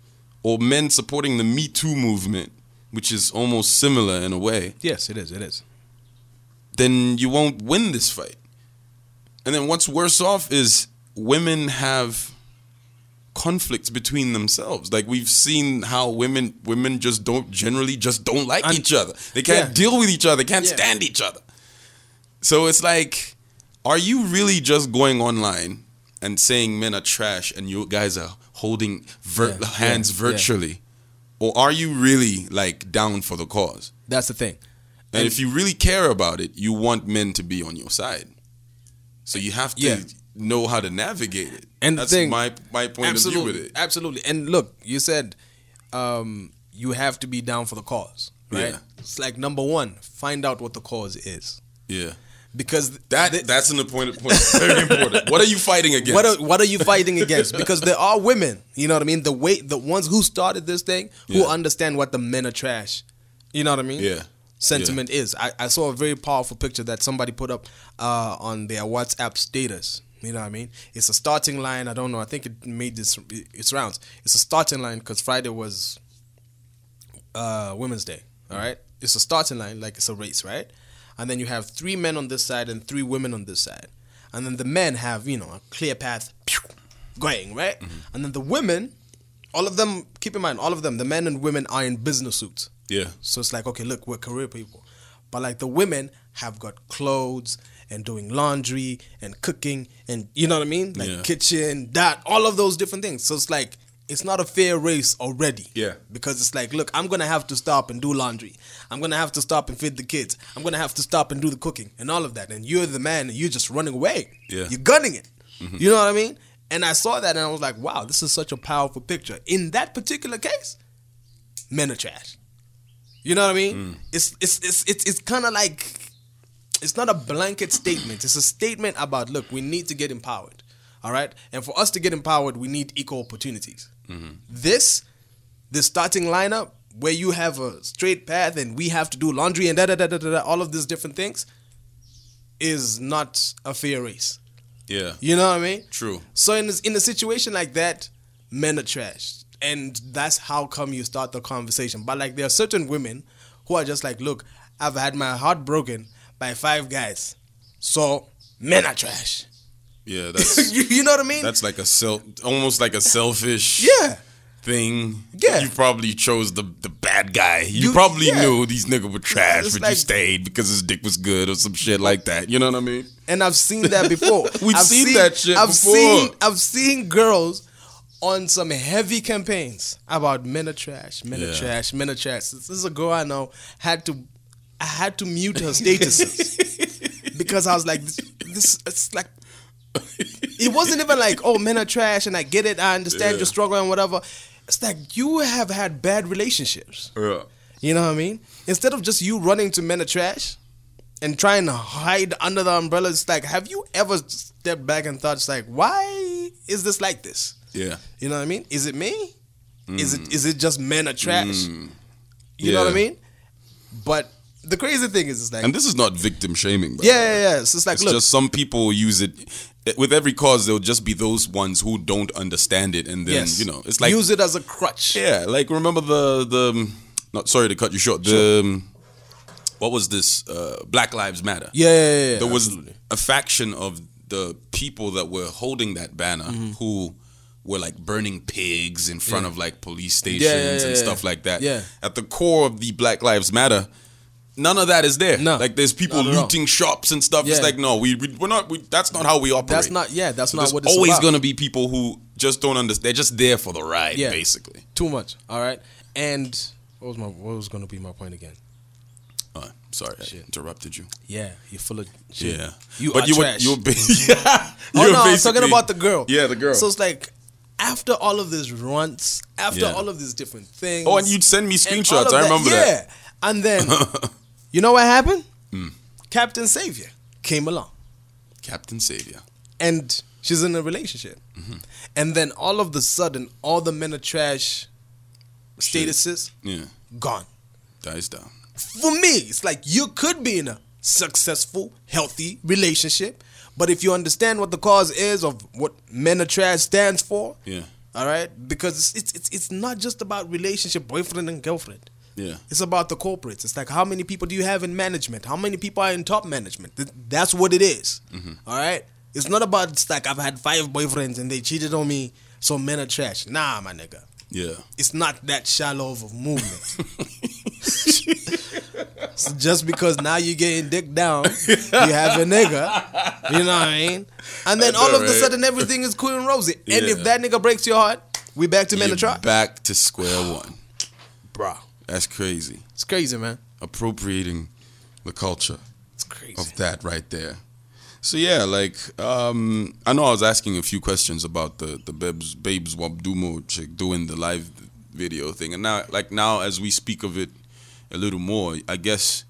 or men supporting the me too movement which is almost similar in a way Yes, it is. It is. then you won't win this fight. And then what's worse off is women have conflicts between themselves. Like we've seen how women women just don't generally just don't like each other. They can't Yeah. deal with each other, They can't Yeah. stand each other. So it's like are you really just going online and saying men are trash and you guys are holding vir- Yeah, hands yeah, yeah. virtually? Or are you really like down for the cause? That's the thing. And, if you really care about it, you want men to be on your side. So you have to Yeah. know how to navigate it. And that's thing- my my point absolutely, of view with it. Absolutely. And look, you said um, you have to be down for the cause, right? Yeah. It's like number one, find out what the cause is, Yeah. Because That th- that's an important point. Very important. What are you fighting against? what are, what are you fighting against? Because there are women, you know what I mean. The way the ones who started this thing who Yeah. understand what the men are trash. You know what I mean? Yeah. Sentiment is. I, I saw a very powerful picture that somebody put up uh, on their WhatsApp status. You know what I mean? It's a starting line. I don't know. I think it made this its rounds. It's a starting line because Friday was uh, Women's Day. All right, it's a starting line like it's a race, right? And then you have three men on this side and three women on this side, and then the men have you know a clear path pew, going right, mm-hmm. and then the women, all of them. Keep in mind, all of them, the men and women are in business suits. yeah. So it's like, okay, look, we're career people. But like the women have got clothes and doing laundry and cooking and you know what I mean? Like Yeah. kitchen, that, all of those different things. So it's like it's not a fair race already. Yeah. Because it's like, look, I'm gonna have to stop and do laundry. I'm gonna have to stop and feed the kids. I'm gonna have to stop and do the cooking and all of that. And you're the man and you're just running away. Yeah. You're gunning it. Mm-hmm. You know what I mean? And I saw that and I was like, wow, this is such a powerful picture. In that particular case, men are trash. You know what I mean? Mm. It's it's it's it's it's kind of like it's not a blanket statement. It's a statement about look, we need to get empowered. All right, and for us to get empowered, we need equal opportunities. This the starting lineup where you have a straight path and we have to do laundry and da da da da da, da all of these different things is not a fair race. Yeah. You know what I mean? True. So in this, in a situation like that, men are trash, and that's how come you start the conversation. But like there are certain women who are just like, look, I've had my heart broken by five guys, so men are trash. Yeah, [laughs] that's you, you know what I mean? that's like a self almost like a selfish yeah. thing. Yeah. You probably chose the the bad guy. You, You- probably yeah. knew these niggas were trash, It's but you stayed because his dick was good or some shit like that. You know what I mean? And I've seen that before. [laughs] We've I've seen that shit I've before. seen I've seen girls on some heavy campaigns about men are trash, men are trash, men are trash. This is a girl I know had to I had to mute her statuses [laughs] because I was like this, this it's like it wasn't even like oh men are trash and I get it I understand Yeah. your struggle and whatever. It's like you have had bad relationships. Yeah. You know what I mean? Instead of just you running to men are trash and trying to hide under the umbrella, it's like, have you ever stepped back and thought, it's like, why is this like this? Yeah. You know what I mean? Is it me? Is it mm. is it just men are trash? Mm. You know what I mean? But the crazy thing is, it's like, And this is not victim shaming. by yeah, yeah, yeah. It's just like, It's look, just some people use it with every cause. There'll just be those ones who don't understand it, and then yes, you know, it's like use it as a crutch. yeah, like remember the the not sorry to cut you short. The um, what was this? Uh, Black Lives Matter. Yeah, yeah, yeah, there was absolutely. a faction of the people that were holding that banner Mm-hmm. who were like burning pigs in front of like police stations and stuff like that. Yeah. At the core of the Black Lives Matter, none of that is there. No. Like there's people at all. looting shops and stuff. It's like no, we, we we're not. We, that's not how we operate. That's not, yeah, that's So not what it's always about. going to be people who just don't understand. They're just there for the ride, Yeah. basically. Too much. All right. And what was my what was going to be my point again? Uh, sorry, I interrupted you. Yeah, you're full of shit. Yeah, You but are you were trash. you were ba- [laughs] [laughs] yeah. Oh no, I'm talking about the girl. Yeah, the girl. So it's like after all of these runts, after Yeah. all of these different things. oh, and you'd send me screenshots. I remember that. yeah. that. And then [laughs] you know what happened? Hmm. Captain Savior came along. Captain Savior. and she's in a relationship. Mm-hmm. And then all of the sudden, all the men are trash statuses Yeah, gone. dies down. For me, it's like you could be in a successful, healthy relationship, but if you understand what the cause is of what men are trash stands for, Yeah, all right, because it's it's, it's not just about relationship, boyfriend and girlfriend. Yeah, It's about the corporates. It's like how many people do you have in management? How many people are in top management? That's what it is. Mm-hmm. All right. It's not about it's like I've had five boyfriends and they cheated on me, so men are trash. Nah, my nigga. yeah. It's not that shallow of a movement. [laughs] So just because now you're getting dick down, you have a nigga, you know what I mean? And then all of a sudden everything is cool and rosy. And if that nigga breaks your heart, we back to men are trash. back to square one. Bruh. That's crazy. It's crazy, man. Appropriating the culture It's crazy. of that right there. So yeah, like um, I know I was asking a few questions about the the Babes Babes Wodumo chick doing the live video thing, and now like now as we speak of it a little more, I guess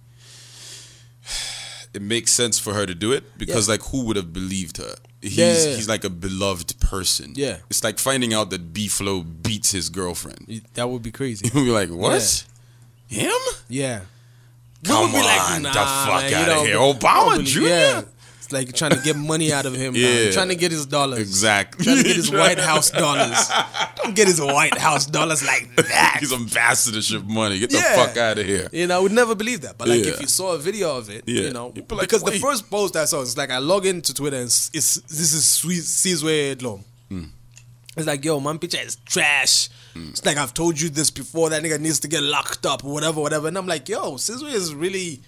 [sighs] it makes sense for her to do it because like who would have believed her? He's Yeah, yeah, yeah. he's like a beloved person. Yeah. it's like finding out that B Flow beats his girlfriend. That would be crazy. [laughs] You'd be like, what? Him? Yeah. Come We would be on, the fuck man, outta don't- here. Obama Jr.? Yeah. It's like trying to get money out of him. Yeah. Yeah. Trying to get his dollars. Exactly. Trying to get his [laughs] White House dollars. Don't get his White House dollars like [laughs] that. He's ambassadorship money. Get the fuck out of here. You know, I would never believe that. But like, Yeah. if you saw a video of it, Yeah. you know, be like, because the first post I saw is like I log into Twitter and it's, this is sweet Sizwe Dhlomo. Hmm. It's like, yo, man, picture is trash. It's like I've told you this before. That nigga needs to get locked up or whatever, whatever. And I'm like, yo, Sizwe is really,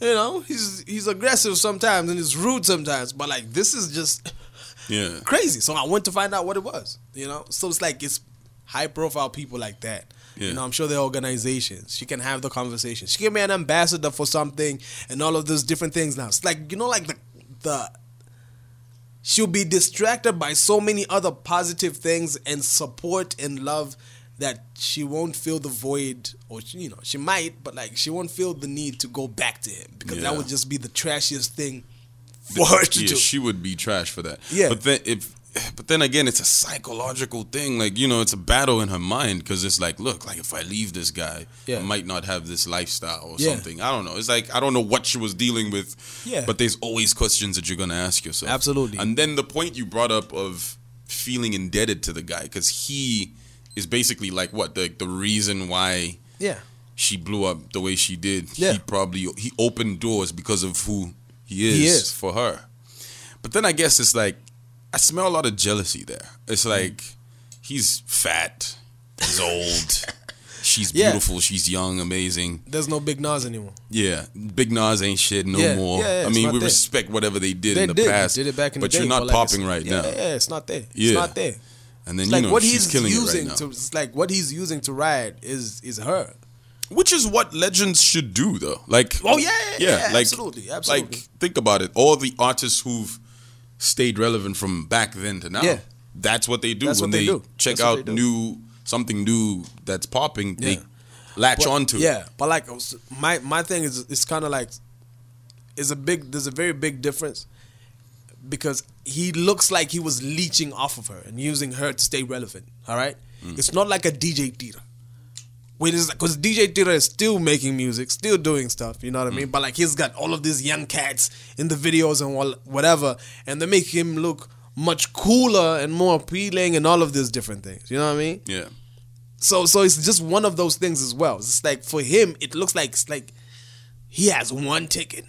you know, he's he's aggressive sometimes and he's rude sometimes. But like, this is just [laughs] Yeah. crazy. So I went to find out what it was. You know, so it's like it's high profile people like that. Yeah. You know, I'm sure they're organizations. She can have the conversation. She can be an ambassador for something and all of those different things now. It's like you know, like the the she'll be distracted by so many other positive things and support and love that she won't feel the void or she- you know she might but like she won't feel the need to go back to him because that would just be the trashiest thing for her to yeah, do she would be trash for that. Yeah. But then if [sighs] but then again it's a psychological thing like you know it's a battle in her mind cuz it's like look like if I leave this guy Yeah. I might not have this lifestyle or Yeah. something. I don't know. It's like I don't know what she was dealing with. Yeah. But there's always questions that you're going to ask yourself. Absolutely. And then the point you brought up of feeling indebted to the guy cuz he is basically like what the the reason why yeah she blew up the way she did. Yeah. He probably he opened doors because of who he is, He is. for her. But then I guess it's like I smell a lot of jealousy there. It's like he's fat, he's old, [laughs] she's Yeah. beautiful, she's young, amazing. there's no big Nuz anymore Yeah, Big Nuz ain't shit no Yeah, more. yeah, yeah, I mean, we there. respect whatever they did They in the did. past. did it back in but the day. you're not like, popping it's- right yeah, now. Yeah, it's not there. Yeah. It's not there. And then It's you like know what she's he's killing using right now. to it's like what he's using to ride is is her. Which is what legends should do, though. Like, Oh, yeah, yeah, yeah, like, absolutely, absolutely. Like, think about it. All the artists who've stayed relevant from back then to now. Yeah. that's what they do That's when what they do. check That's out they new something new that's popping. They latch But- onto. Yeah, but like my my thing is it's kind of like is a big there's a very big difference because he looks like he was leeching off of her and using her to stay relevant. All right, Mm. it's not like a DJ Tira. Because DJ Tira is still making music, still doing stuff, you know what I Mm. mean? But like he's got all of these young cats in the videos and wha- whatever, and they make him look much cooler and more appealing and all of these different things. You know what I mean? yeah. So so it's just one of those things as well. It's like for him, it looks like it's like he has one ticket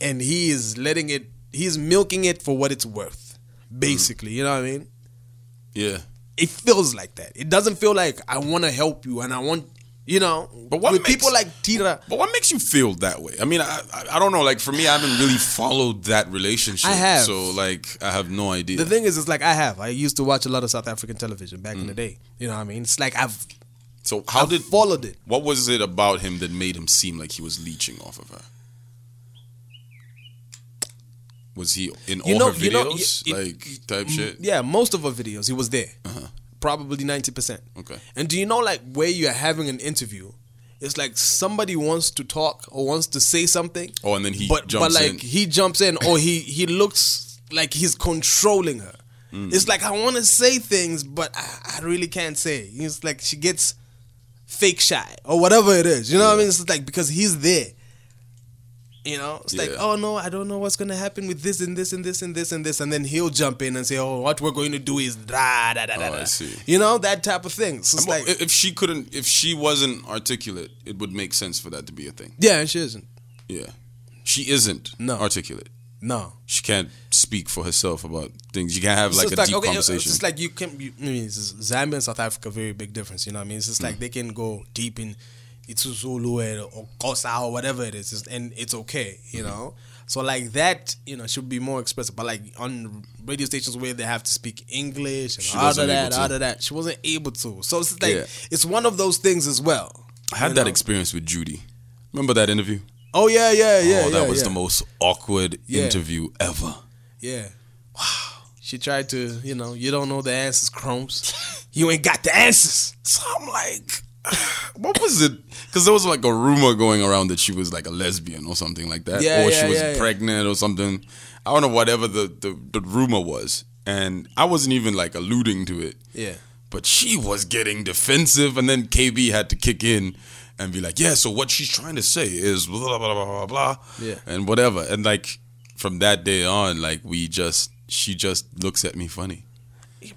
and he is letting it he's milking it for what it's worth. Basically, you know what I mean? Yeah. It feels like that. It doesn't feel like I want to help you and I want You know, But what with makes- people like Tira, But what makes you feel that way? I mean, I, I I don't know. Like for me, I haven't really followed that relationship. I have. So like, I have no idea. the thing is, it's like I have. I used to watch a lot of South African television back Mm. in the day. You know what I mean? It's like I've so how I've did followed it. What was it about him that made him seem like he was leeching off of her? Was he in all You know- her you know, videos, it- like type shit? Yeah, most of her videos, he was there. Uh-huh. Probably ninety percent. Okay. And do you know, like, where you're having an interview, it's like somebody wants to talk or wants to say something. Oh, and then he but jumps but like in. he jumps in or he he looks like he's controlling her. Mm. It's like I want to say things, but I, I really can't say. It's like she gets fake shy or whatever it is. You know what I mean? It's like because he's there. You know, it's like, oh no, I don't know what's gonna happen with this and this and this and this and this, and then he'll jump in and say, oh, what we're going to do is da da da da. Oh, I see. You know that type of thing. So it's like, if she couldn't, if she wasn't articulate, it would make sense for that to be a thing. yeah, she isn't. Yeah, she isn't No. articulate. No, She can't speak for herself about things. You can't have like just a deep okay, conversation. It's just like you can. You, I mean, Zambia and South Africa, very big difference. You know what I mean? It's just Mm. like they can go deep in isiZulu or Xhosa or whatever it is, it's- and it's okay. You Mm-hmm. know. So like that, you know, should be more expressive. But like on radio stations where they have to speak English and all of that, all of that, she wasn't able to. So it's like Yeah. it's one of those things as well. I had that know? experience with Judy. Remember that interview? Oh yeah, yeah, yeah. oh, that yeah, was yeah. the most awkward interview ever. Yeah. Wow. She tried to, you know, you don't know the answers, Chromez. you ain't got the answers. So I'm like, [sighs] what was it? Because there was like a rumor going around that she was like a lesbian or something like that, Yeah, or yeah, she was yeah, pregnant or something. I don't know whatever the, the the rumor was, and I wasn't even like alluding to it. Yeah. But she was getting defensive, and then KB had to kick in and be like, "Yeah, so what she's trying to say is blah blah blah blah blah, blah Yeah. and whatever." And like from that day on, like we just she just looks at me funny.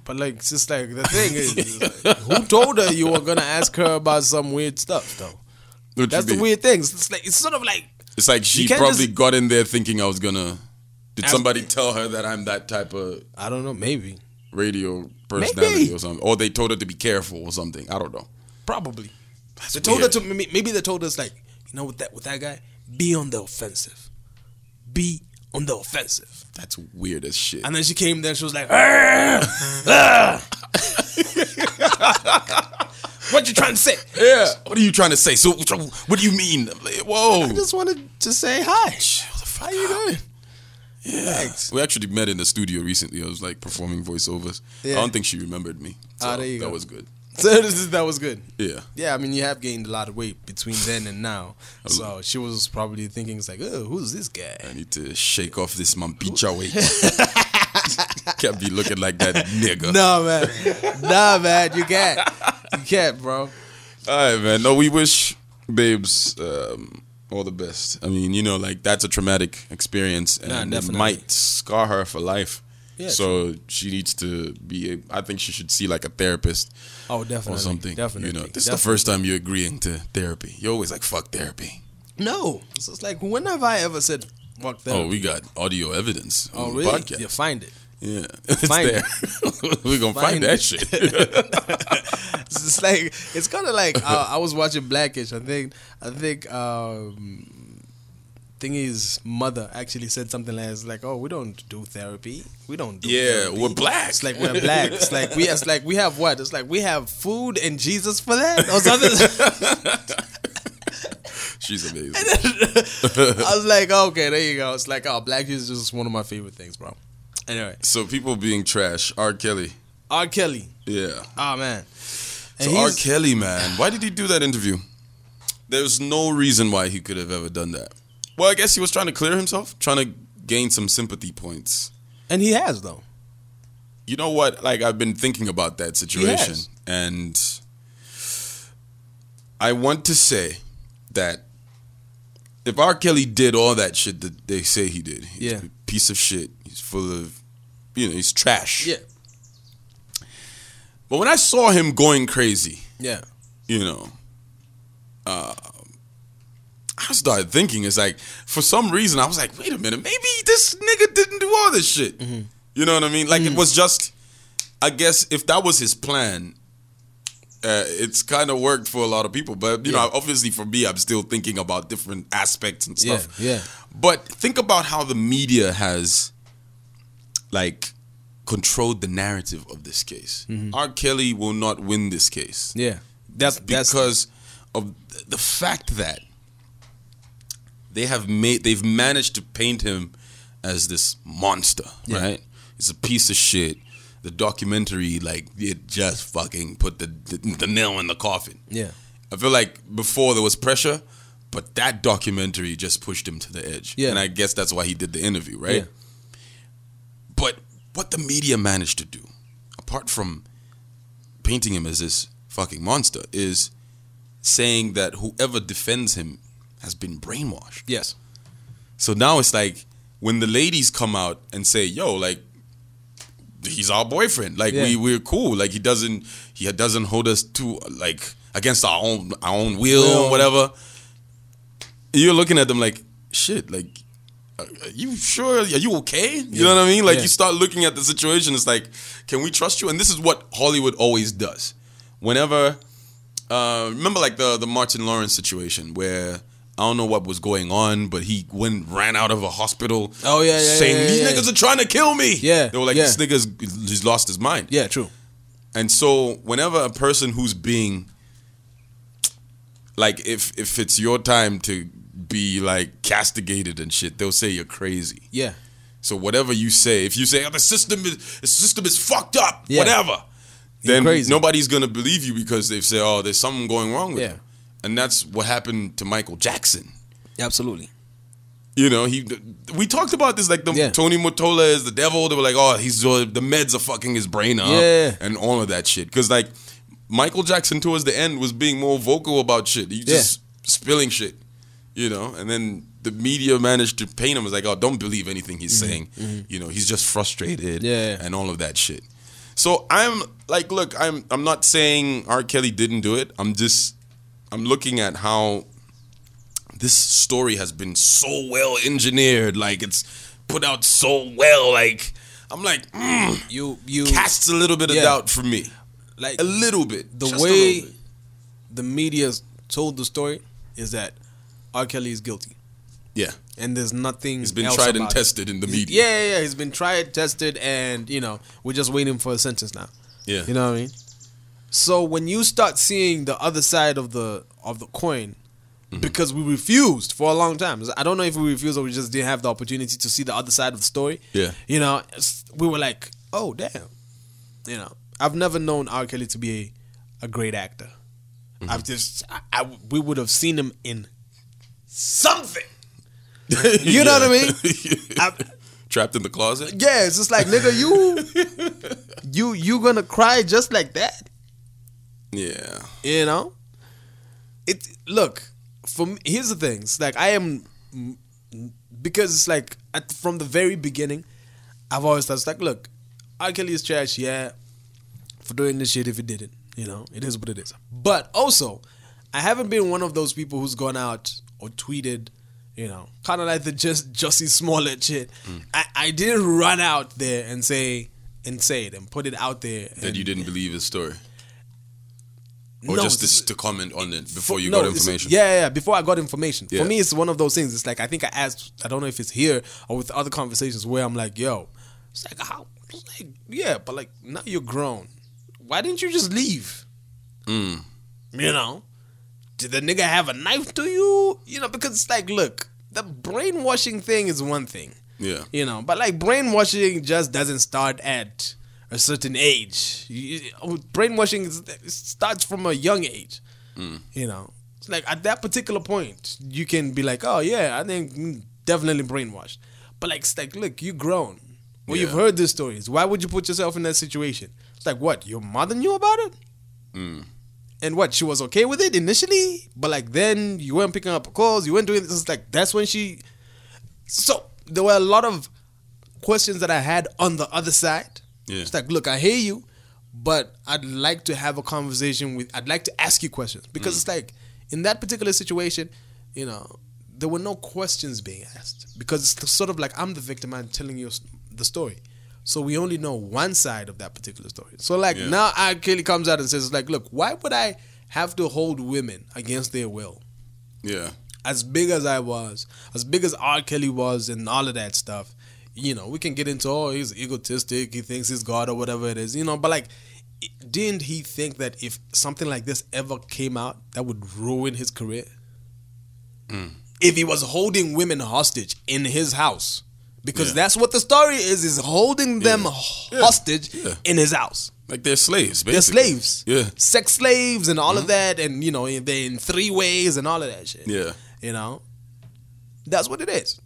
But like, it's just like the thing is, like, who told her you were gonna ask her about some weird stuff though? That's the mean? weird thing. It's like it's sort of like It's like she probably just- got in there thinking I was gonna. Did somebody me. tell her that I'm that type of I don't know, maybe, radio personality Maybe. or something, or they told her to be careful or something? I don't know. probably. That's They told weird. her to maybe they told us like, you know, with that with that guy, be on the offensive, be on the offensive. That's weird as shit. And then she came there, she was like, "Ah, ah." [laughs] "What you trying to say?" yeah. What are you trying to say? So, what do you mean? Whoa. I just wanted to say hi. How are you doing? Yeah. We actually met in the studio recently. I was like performing voiceovers. Yeah. I don't think she remembered me. So Ah, there you that go. was good. [laughs] So this is, that was good. Yeah. Yeah, I mean, you have gained a lot of weight between then and now. So she was probably thinking, "It's like, oh, who's this guy?" I need to shake off this Mampintsha weight. [laughs] [laughs] Can't be looking like that nigga. No, man. nah, man, you can't. You can't, bro. All right, man. No, we wish babes um, all the best. I mean, you know, like that's a traumatic experience, and Nah, it might scar her for life. Yeah, so she needs to be. A, I think she should see like a therapist Oh, definitely. or something. Definitely. You know, this is the first time you're agreeing to therapy. You're always like, "Fuck therapy." No, so it's like, when have I ever said fuck therapy? Oh, we got audio evidence Oh, on really? podcast. You find it. Yeah, [laughs] it's Find there. [laughs] We're gonna find, Find that shit. [laughs] It's like it's kind of like uh, I was watching Blackish. I think I think um, thingy's mother actually said something like, it's like, "Oh, we don't do therapy. We don't do Yeah, therapy. we're black. It's like we're black. It's like we it's like we have what? It's like we have food and Jesus for that or something." [laughs] She's amazing. [laughs] I was like, oh, "Okay, there you go." It's like, "Oh, black is just one of my favorite things, bro." Anyway, So people being trash. R. Kelly. R. Kelly. Yeah. Oh man. And So R. Kelly, man, why did he do that interview? There's no reason why he could have ever done that. Well, I guess he was trying to clear himself, trying to gain some sympathy points. and he has though. You know what? Like I've been thinking about that situation, and I want to say that if R. Kelly did all that shit that they say he did, he's Yeah. a piece of shit. He's full of, you know, he's trash. Yeah. But when I saw him going crazy, Yeah. you know, uh, I started thinking, it's like, for some reason, I was like, wait a minute, maybe this nigga didn't do all this shit. Mm-hmm. You know what I mean? Like, it mm-hmm. was just, I guess, if that was his plan, uh, it's kind of worked for a lot of people. But you Yeah. know, obviously for me, I'm still thinking about different aspects and stuff. yeah. But think about how the media has, like, controlled the narrative of this case. Mm-hmm. R. Kelly will not win this case Yeah, that's that's because of the fact that they have made they've managed to paint him as this monster, Yeah. right? He's a piece of shit. The documentary, like, it just fucking put the, the the nail in the coffin. yeah, I feel like before there was pressure, but that documentary just pushed him to the edge. Yeah. And I guess that's why he did the interview, right? Yeah. But what the media managed to do, apart from painting him as this fucking monster, is saying that whoever defends him has been brainwashed. yes, So now it's like when the ladies come out and say, "Yo, like he's our boyfriend. Like Yeah. we we're cool. Like he doesn't he doesn't hold us to like against our own our own will Will. or whatever." You're looking at them like, "Shit, like are you sure? Are you okay? You know what I mean? Like Yeah. you start looking at the situation. It's like, can we trust you? And this is what Hollywood always does. Whenever, uh, remember like the the Martin Lawrence situation where I don't know what was going on, but he went ran out of a hospital. Oh, yeah, yeah, saying yeah, these yeah, niggas are trying to kill me. Yeah, they were like, this nigga's he's lost his mind. yeah, true. And so whenever a person who's being like if if it's your time to be like castigated and shit, they'll say you're crazy. Yeah, So whatever you say, if you say oh, the system is the system is fucked up, whatever, then nobody's gonna believe you because they've said, oh, there's something going wrong with Yeah. him. And that's what happened to Michael Jackson. absolutely. You know, he we talked about this like the Yeah. Tommy Mottola is the devil. They were like, oh, he's uh, the meds are fucking his brain up, Yeah. and all of that shit. Because like Michael Jackson towards the end was being more vocal about shit. He Yeah. just spilling shit, you know. And then the media managed to paint him as like, oh, don't believe anything he's saying. You know, he's just frustrated, Mm-hmm. Yeah. and all of that shit. So I'm like, look, I'm I'm not saying R. Kelly didn't do it. I'm just I'm looking at how this story has been so well engineered. Like it's put out so well. Like I'm like, mm, You you casts a little bit of doubt for me. like A little bit. the way bit. the media told the story is that R. Kelly is guilty, Yeah. and there's nothing. He's been tried and about it. tested in the media. Yeah, yeah, yeah. He's been tried, tested, and you know we're just waiting for a sentence now. Yeah. You know what I mean? So when you start seeing the other side of the of the coin, Mm-hmm. because we refused for a long time. I don't know if we refused or we just didn't have the opportunity to see the other side of the story. Yeah. You know, we were like, oh damn. You know, I've never known R. Kelly to be a, a great actor. Mm-hmm. I've just, I, I, we would have seen him in something. [laughs] You know what I mean? I, [laughs] Trapped in the closet. yeah, it's just like nigga, you, [laughs] you, you gonna cry just like that? Yeah. You know, it. Look, for me, here's the things. Like I am because it's like at, from the very beginning, I've always thought like, look, R. Kelly is trash. Yeah, for doing this shit. If he didn't, you know, it is what it is. But also, I haven't been one of those people who's gone out or tweeted. You know, kind of like the just Jussie Smollett shit. Mm. I, I didn't run out there and say and say it and put it out there. That and- you didn't believe his story. Or No, just it's- to, to comment on it before you no, got information. Yeah, yeah, yeah, before I got information. Yeah. For me, it's one of those things. It's like I think I asked. I don't know if it's here or with other conversations where I'm like, "Yo, it's like how, like yeah, but like now you're grown. Why didn't you just leave? Mm. You know, did the nigga have a knife to you? You know, because it's like, look, the brainwashing thing is one thing. Yeah. You know, but like brainwashing just doesn't start at a certain age. You- Brainwashing is, starts from a young age. You know, it's like at that particular point, you can be like, oh yeah, I think mm, definitely brainwashed. But like, it's like, look, you grown. Well, you've heard these stories. Why would you put yourself in that situation? It's like, what? Your mother knew about it? And what? She was okay with it initially, but like then you weren't picking up calls. You weren't doing this. It's like that's when she. So there were a lot of questions that I had on the other side. Yeah. It's like, look, I hear you, but I'd like to have a conversation with. I'd like to ask you questions because it's mm. like in that particular situation, you know, there were no questions being asked because it's sort of like I'm the victim. I'm telling you the story, So we only know one side of that particular story. So like Yeah. now R. Kelly comes out and says like, look, why would I have to hold women against their will? Yeah. As big as I was, as big as R. Kelly was, and all of that stuff, you know, we can get into oh he's egotistic, he thinks he's God or whatever it is, you know. But like, didn't he think that if something like this ever came out, that would ruin his career? If he was holding women hostage in his house, because Yeah. that's what the story is: is holding them Yeah. hostage Yeah. in his house. Like they're slaves, basically. They're slaves, Yeah. Mm-hmm. sex slaves, and all of that, and you know, they're in three ways and all of that shit. Yeah. You know, that's what it is.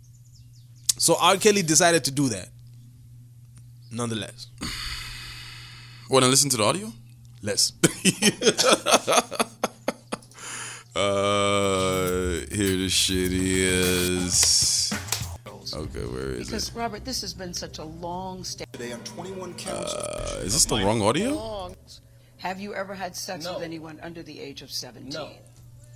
So R. Kelly decided to do that. Nonetheless, Want to listen to the audio? let's. [laughs] Uh, here the shit is. Okay, where is it? Because Robert, this has been such a long stay. Today on 21 counts Uh, is this the wrong audio? Long. Have you ever had sex No. with anyone under the age of 17? No.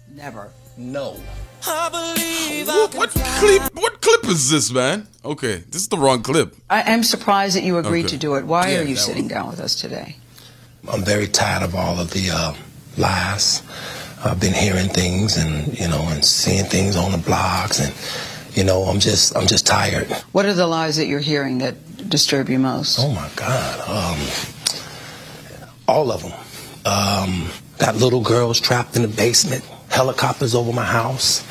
Never. No. I believe what, what clip? What clip is this, man? Okay, this is the wrong clip. I am surprised that you agreed Okay. to do it. Why Yeah, are you that sitting down with us today? I'm very tired of all of the uh, lies. I've been hearing things and you know and seeing things on the blogs and you know I'm just I'm just tired. What are the lies that you're hearing that disturb you most? Oh my God, um, all of them. Um, got little girls trapped in the basement, helicopters over my house,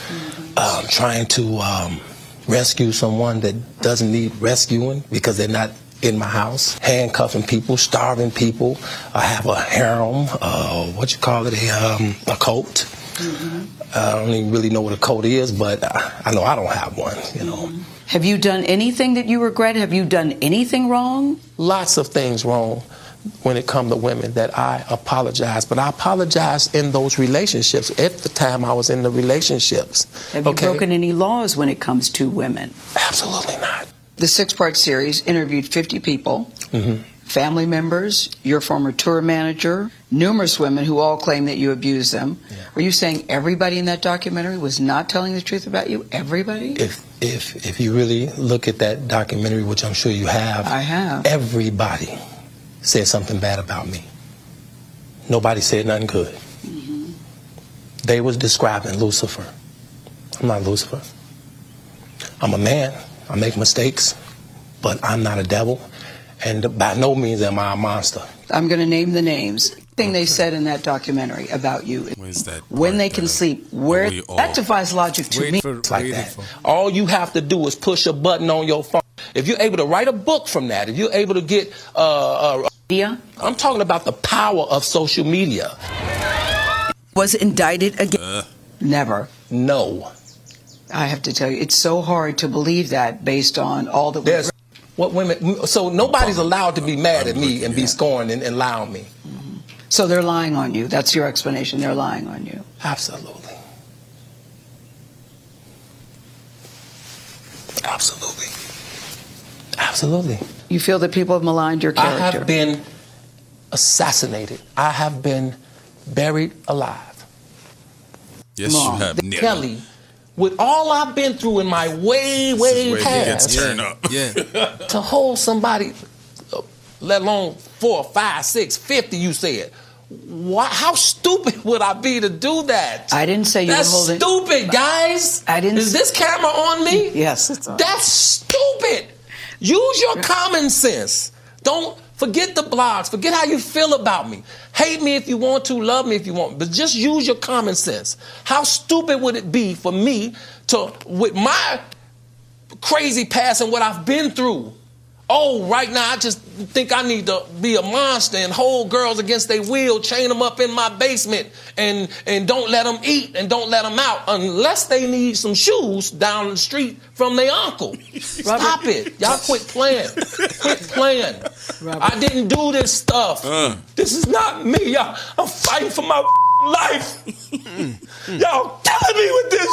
um, trying to um, rescue someone that doesn't need rescuing because they're not in my house, handcuffing people, starving people. I have a harem, uh, what you call it, a, um, a cult. I don't even really know what a cult is, but I, I know I don't have one, you know. Have you done anything that you regret? Have you done anything wrong? lots of things wrong when it comes to women that I apologize. But I apologize in those relationships at the time I was in the relationships. Have you broken any laws when it comes to women? Absolutely not. The six part series interviewed 50 people, Mhm. family members, your former tour manager, numerous women who all claim that you abused them. Are you saying everybody in that documentary was not telling the truth about you? Everybody? If if if you really look at that documentary, which I'm sure you have, I have. everybody said something bad about me. Nobody said nothing good. Mm-hmm. They was describing Lucifer. I'm not Lucifer. I'm a man. I make mistakes, but I'm not a devil, and by no means am I a monster. I'm going to name the names. Thing they said in that documentary about you. Where's that When they can that- sleep. Where that defies logic to me. for like that. for- All you have to do is push a button on your phone. If you're able to write a book from that, if you're able to get, uh, uh, Media I'm talking about the power of social media. was indicted again. Uh. Never. No, I have to tell you, it's so hard to believe that based on all that there's we've what women. So nobody's allowed to be mad at me and be scorned and, and lie on me. Mm-hmm. So they're lying on you. That's your explanation. They're lying on you. Absolutely. Absolutely. Absolutely. You feel that people have maligned your character. I have been assassinated. I have been buried alive. Yes, Mom, you have. nigga. Kelly, with all I've been through in my way, This is way where he gets past, turned up. [laughs] Yeah. to hold somebody, uh, let alone four, five, six, fifty, you said. Why, how stupid would I be to do that? I didn't say you That's were holding. That's stupid, guys. I didn't Is this camera on me? Yes, it's on. That's stupid. Use your common sense. Don't forget the blogs. Forget how you feel about me. Hate me if you want to, love me if you want, but just use your common sense. How stupid would it be for me to, with my crazy past and what I've been through? Oh, right now I just think I need to be a monster and hold girls against their will, chain them up in my basement, and and don't let them eat and don't let them out unless they need some shoes down the street from their uncle. [laughs] Stop it, y'all! Quit playing. Quit playing. I didn't do this stuff. Uh. This is not me. Y'all, I'm fighting for my [laughs] life. Mm. y'all killing me with this.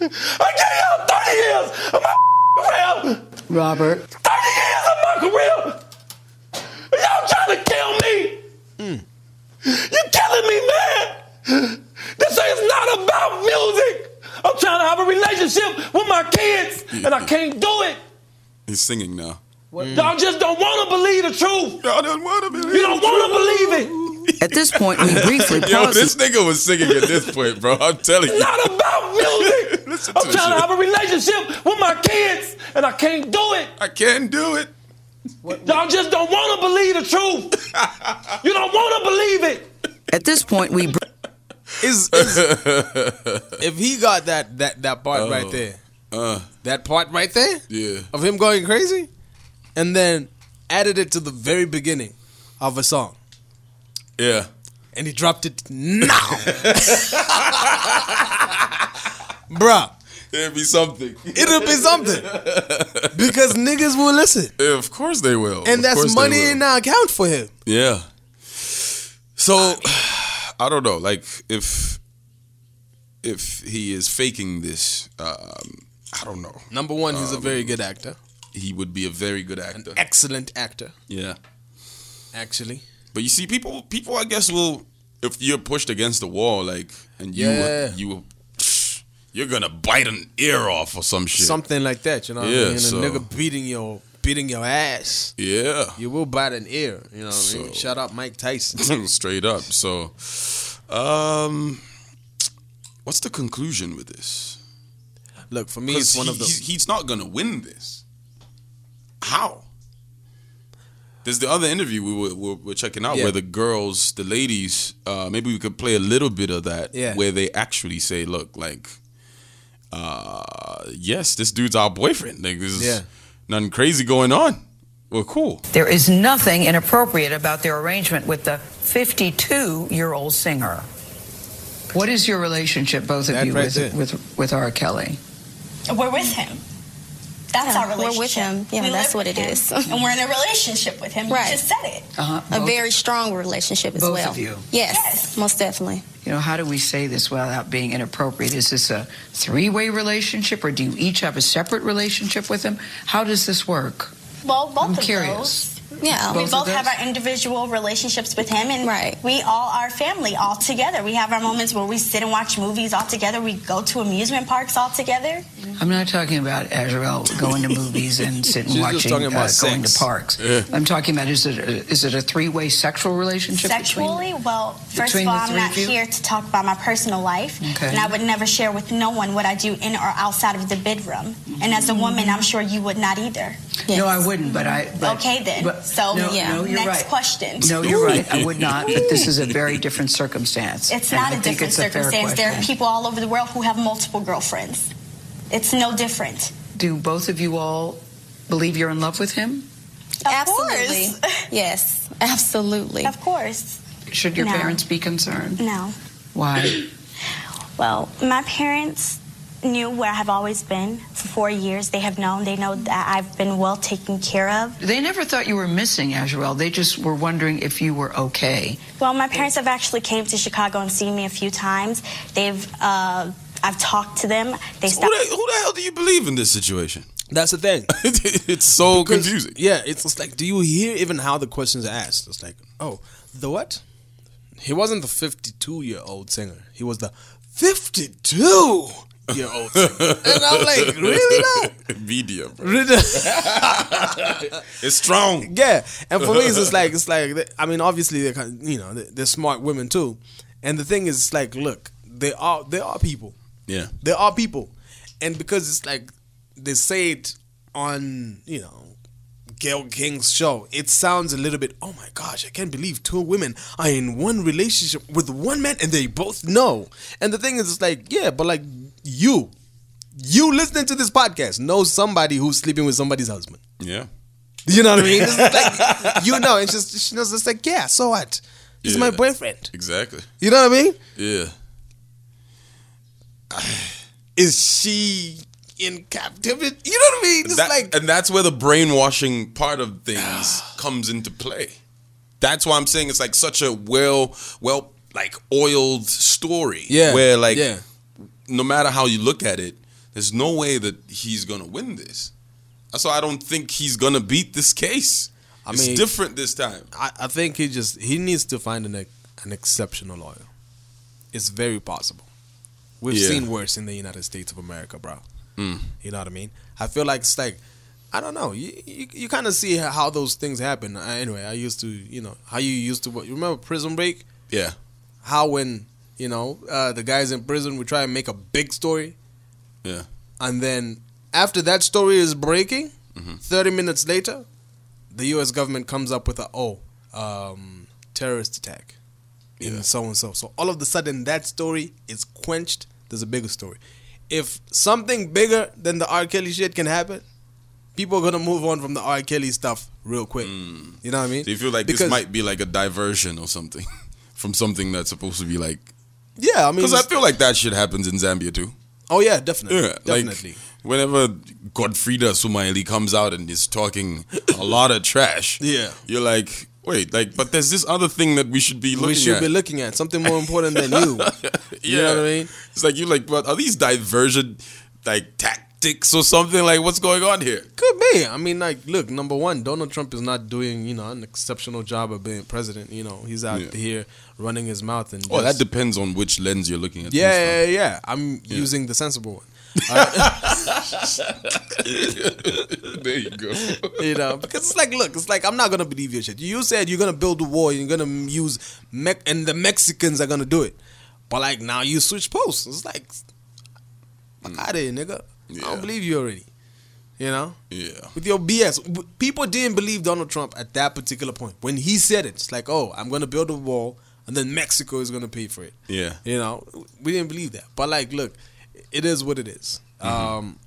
[laughs] I gave y'all 30 years of my career. Robert, 30 years of my career. Y'all trying to kill me. Hmm. You're killing me, man. This is not about music. I'm trying to have a relationship with my kids, and I can't do it. He's singing now. Y'all just don't want to believe the truth. Y'all don't want to believe. You don't want to believe it. At this point, we [laughs] briefly Yo, pause. this nigga was singing at this point, bro. I'm telling you. It's not about music. [laughs] Listen I'm to trying to have a relationship with my kids, and I can't do it. I can't do it. Y'all just don't want to believe the truth. [laughs] you don't want to believe it. At this point, we br- Is, is if he got that that that part right there, Uh, that part right there yeah. of him going crazy, and then added it to the very beginning of a song, Yeah. and he dropped it now, [laughs] bruh. It'd be something. It'll be something because niggas will listen, Yeah, of course they will. and Of that's money in the account for him. Yeah. So [sighs] I don't know. Like if if he is faking this, um, I don't know. Number one, he's a Um, very good actor, He would be a very good actor. excellent actor, Yeah. actually. But you see, people people I guess will if you're pushed against the wall, like and you Yeah. you you're gonna bite an ear off or some shit. Something like that, you know. what Yeah, I mean? so- a nigga beating your beating your ass. yeah. You will bite an ear, you know. What I mean? So- Shout out Mike Tyson. [laughs] Straight up. So um what's the conclusion with this? Look, for me, it's one of the. he's, he's not gonna win this. How? There's the other interview we were, we're, we're checking out Yeah. where the girls, the ladies, uh, maybe we could play a little bit of that Yeah. where they actually say, "Look, like, uh, yes, this dude's our boyfriend. Like, there's Yeah. nothing crazy going on. We're cool." there is nothing inappropriate about their arrangement with the 52 year old singer. What is your relationship, both of That you, right with, with with R. Kelly? We're with him. That's Yeah, our we're relationship. with him. Yeah, We that's what with it him. is. and we're in a relationship with him. Right. You just said it. Uh-huh. A very strong relationship as Both well. of you. Yes, Yes. most definitely. You know, how do we say this without being inappropriate? Is this a three way relationship, or do you each have a separate relationship with him? How does this work? Well, both I'm of curious. those. Yeah. we Both of both have our individual relationships with him, and Right. we all are family all together. We have our moments where we sit and watch movies all together. We go to amusement parks all together. I'm not talking about Azriel going to movies and [laughs] sitting watching, talking about uh, going to parks. I'm talking about is it a, is it a three way sexual relationship? between- Sexually, well, first of all, I'm not of here to talk about my personal life, Okay. and I would never share with no one what I do in or outside of the bedroom. And as a woman, I'm sure you would not either. No, I wouldn't. But I. But, Okay, then. but- So, no, yeah. no, you're next right. question. No, you're right. I would not. But [laughs] this is a very different circumstance. It's And not I a think different it's a circumstance. There are people all over the world who have multiple girlfriends. It's no different. Do both of you all believe you're in love with him? Of absolutely. course. [laughs] yes, absolutely. Of course. Should your No. parents be concerned? No. Why? Well, my parents knew where I have always been for four years. They have known. They know that I've been well taken care of. They never thought you were missing, Azriel. They just were wondering if you were okay. Well, my parents have actually came to Chicago and seen me a few times. They've, uh, I've talked to them. They Who stopped. the, who the hell do you believe in this situation? That's the thing. [laughs] it's so Because- confusing. Yeah, it's just like, do you hear even how the questions are asked? It's like, oh, the what? He wasn't the 52 year old singer. He was the 52 year old and I'm like, [laughs] really now? Media, bro. [laughs] It's strong. yeah. And for me, it's just like, it's like, I mean, obviously, they're, kind of- you know, they're, they're smart women too. And the thing is, it's like, look, they are, they are people. Yeah. They are people, and because it's like they say it on you know Gayle King's show, it sounds a little bit. Oh my gosh, I can't believe two women are in one relationship with one man, and they both know. And the thing is, it's like yeah, but like you, you listening to this podcast know somebody who's sleeping with somebody's husband. Yeah. You know what I mean? Like, [laughs] you know, and just she knows it's like yeah, so what? He's my boyfriend. Exactly. You know what I mean? Yeah. [sighs] Is she in captivity? You know what I mean? It's That- like and that's where the brainwashing part of things [sighs] comes into play. That's why I'm saying it's like such a well, well, like oiled story. yeah, Where like yeah. No matter how you look at it, there's no way that he's gonna win this. So I don't think he's gonna beat this case. I it's mean- different this time. I, I think he just he needs to find an an exceptional lawyer. It's very possible. We've Yeah. seen worse in the United States of America, bro. Mm. You know what I mean? I feel like it's like I don't know. You you, you kind of see how those things happen. Anyway, I used to, you know, how you used to. You remember Prison Break? Yeah. How when you know uh, the guys in prison would try and make a big story, Yeah. and then after that story is breaking, Mm-hmm. 30 minutes later, the U.S. government comes up with a oh, um, terrorist attack in Yeah. so and so. So all of a sudden, that story is quenched. There's a bigger story. If something bigger than the R. Kelly shit can happen, people are gonna move on from the R. Kelly stuff real quick. You know what I mean? Mm. So you feel like Because- this might be like a diversion or something [laughs] from something that's supposed to be like. Yeah, I mean, Because I feel like that shit happens in Zambia too. oh yeah, definitely, Yeah, definitely. like whenever Godfridah Sumaili comes out and is talking a lot of trash, Yeah. you're like, wait, like, but there's this other thing that we should be looking we should at. be looking at something more important than you. [laughs] You know what I mean? It's like you're like, but are these diversion like tactics or something? Like, what's going on here? Could be. I mean, like, look, number one, Donald Trump is not doing, you know, an exceptional job of being president. You know, he's out Yeah. here running his mouth and. Well, that depends on which lens you're looking at. yeah, yeah, yeah, yeah. I'm using the sensible one. [laughs] there you go. [laughs] You know, because it's like, look, it's like I'm not gonna believe your shit. You said you're gonna build a wall, and you're gonna use, Me- and the Mexicans are gonna do it. But like now you switch posts. It's like, fuck mm. out of here, nigga. I don't believe you already. You know. Yeah. with your BS. People didn't believe Donald Trump at that particular point. When he said it, it's like, oh, I'm going to build a wall and then Mexico is going to pay for it. Yeah. You know, we didn't believe that. But like, look, it is what it is. Um,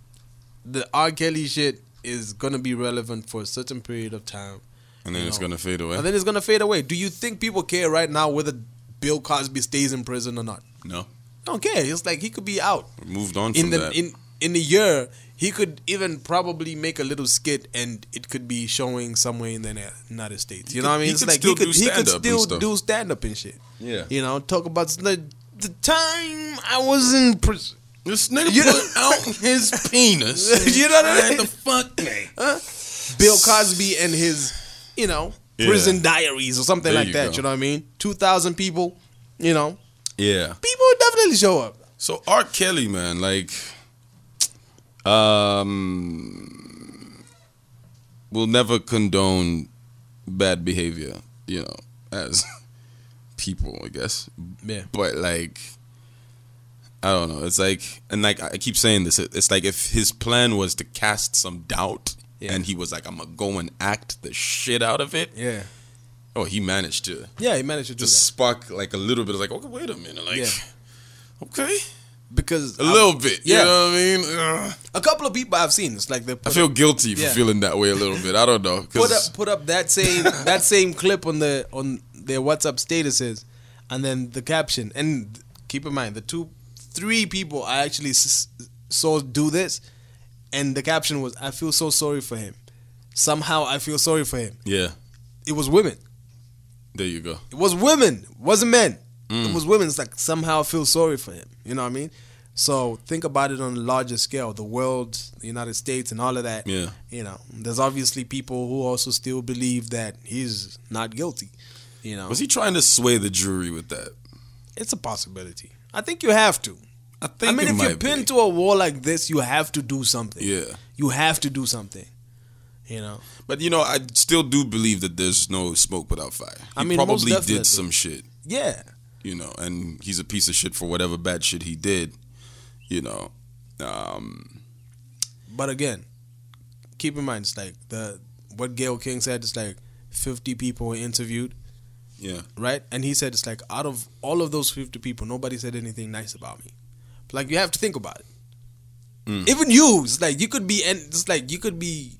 the R. Kelly shit is going to be relevant for a certain period of time. And then you it's gonna fade away. And then it's going to fade away. Do you think people care right now whether Bill Cosby stays in prison or not? no, I don't care. It's like he could be out moved on from in the that. in in a year he could even probably make a little skit and it could be showing somewhere in the United States. You know what I mean? he It's could like still he could do he could still do stand up and shit. Yeah. You know, talk about the the time I was in prison. this nigga You- put out his [laughs] penis. You know what I mean? the fuck, man? Bill Cosby and his, you know, Yeah. prison diaries or something There like you that. go. You know what I mean? Two thousand people. You know, Yeah. people would definitely show up. So R. Kelly, man, like, um, we'll never condone bad behavior, you know, as [laughs] people, I guess. Yeah. But like, I don't know. It's like, and like I keep saying this. It's like if his plan was to cast some doubt, Yeah. and he was like, "I'm gonna go and act the shit out of it." Yeah. Oh, he managed to Yeah, he managed to just spark like a little bit of like, okay, wait a minute, like, Yeah. okay, because a little bit. yeah. You know what I mean? Ugh. a couple of people I've seen. It's like they I feel guilty for Yeah. feeling that way a little bit. I don't know. [laughs] put up put up that same [laughs] that same clip on the on their WhatsApp statuses, and then the caption. And keep in mind, the two, three people I actually s- saw do this, and the caption was, "I feel so sorry for him." Somehow, I feel sorry for him. yeah, It was women. there you go. It was women. It wasn't men. Mm. It was women. It's like somehow I feel sorry for him. You know what I mean? So think about it on a larger scale. The world, the United States, and all of that. Yeah. You know, there's obviously people who also still believe that he's not guilty. You know, Was he trying to sway the jury with that? it's a possibility. I think you have to. I think. I mean, if you're might be. pinned to a wall like this, you have to do something. Yeah. You have to do something. You know. But you know, I still do believe that there's no smoke without fire. He I mean, probably did some shit, Yeah. you know, and he's a piece of shit for whatever bad shit he did, you know. Um, But again, keep in mind, it's like the what Gayle King said. It's like fifty people were interviewed, yeah, right? And he said it's like out of all of those fifty people, nobody said anything nice about me. Like you have to think about it. Mm. Even you, it's like you could be, and it's like you could be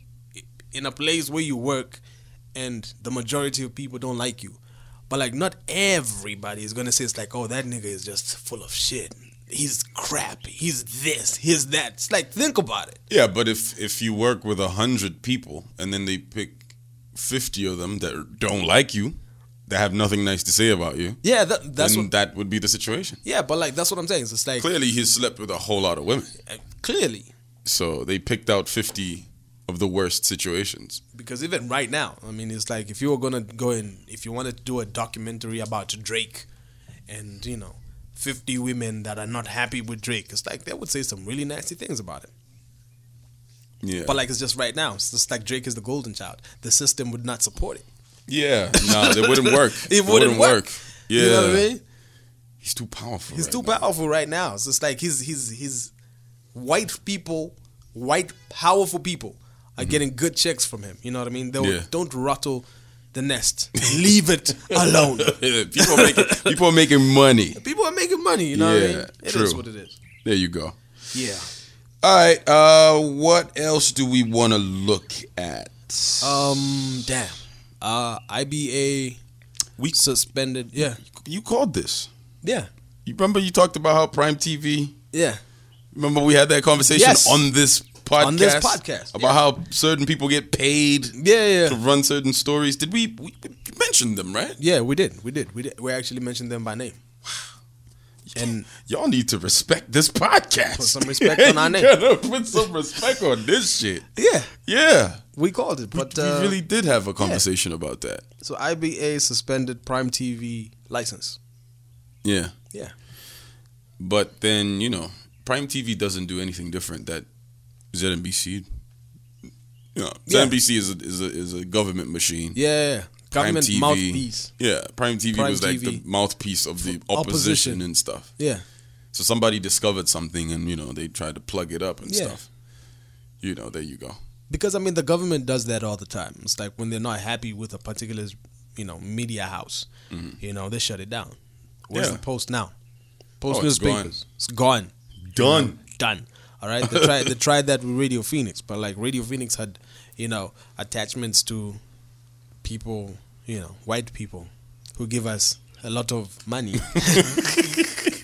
in a place where you work, and the majority of people don't like you. But like, not everybody is gonna say it's like, oh, that nigga is just full of shit. He's crap. He's this. He's that. It's like, think about it. yeah. But if if you work with a hundred people and then they pick fifty of them that don't like you, that have nothing nice to say about you, Yeah, that, that's then what. that would be the situation. Yeah, but like that's what I'm saying. It's just like Clearly, he slept with a whole lot of women, uh, clearly so they picked out fifty of the worst situations. because even right now, I mean, it's like if you were gonna go in, if you wanted to do a documentary about Drake, and you know, 50 women that are not happy with Drake, it's like they would say some really nasty things about it. Yeah. But like it's just right now. It's just like Drake is the golden child. The system would not support it. Yeah, no, it wouldn't work. [laughs] It wouldn't work. Yeah, You know what I mean? he's too powerful. He's right too now. powerful right now. It's just like he's he's he's white people, white powerful people are getting good checks from him. You know what I mean? Mm-hmm. Yeah. don't rattle the nest. [laughs] Leave it alone. [laughs] people are making people are making money. People are making money. You know what I Yeah, mean? It is true. what it is. There you go. Yeah. All right. Uh, what else do we want to look at? Um. Damn. Uh. IBA. We- suspended. Yeah. you called this. Yeah. You remember you talked about how Prime TV. Yeah. Remember we had that conversation Yes. on this podcast. On this podcast, about yeah. how certain people get paid Yeah. Yeah. to run certain stories. Did we, we we mentioned them right? Yeah. We did. We did. We did. We actually mentioned them by name. And Y'all need to respect this podcast. Put some respect on our [laughs] name. Put some respect on this shit. yeah, Yeah. we called it. But we uh, really did have a conversation about that. so IBA suspended Prime TV license. Yeah. Yeah. But then, you know, Prime TV doesn't do anything different that ZNBC. Know, Yeah. ZNBC is a, is a is a government machine. Yeah. Prime Government TV, mouthpiece. Yeah, Prime TV Prime was like TV. the mouthpiece of the opposition, Opposition. and stuff. Yeah. So somebody discovered something, and you know they tried to plug it up and Yeah. stuff. You know, there you go. Because I mean, the government does that all the time. It's like when they're not happy with a particular, you know, media house, you know, they shut it down. Where's Mm-hmm. Yeah. the Post now? Post Oh, it's newspapers. It's gone. Done. Done. All right. They tried. they tried that with Radio Phoenix, but like Radio Phoenix had, you know, attachments to people, you know, white people who give us a lot of money. [laughs]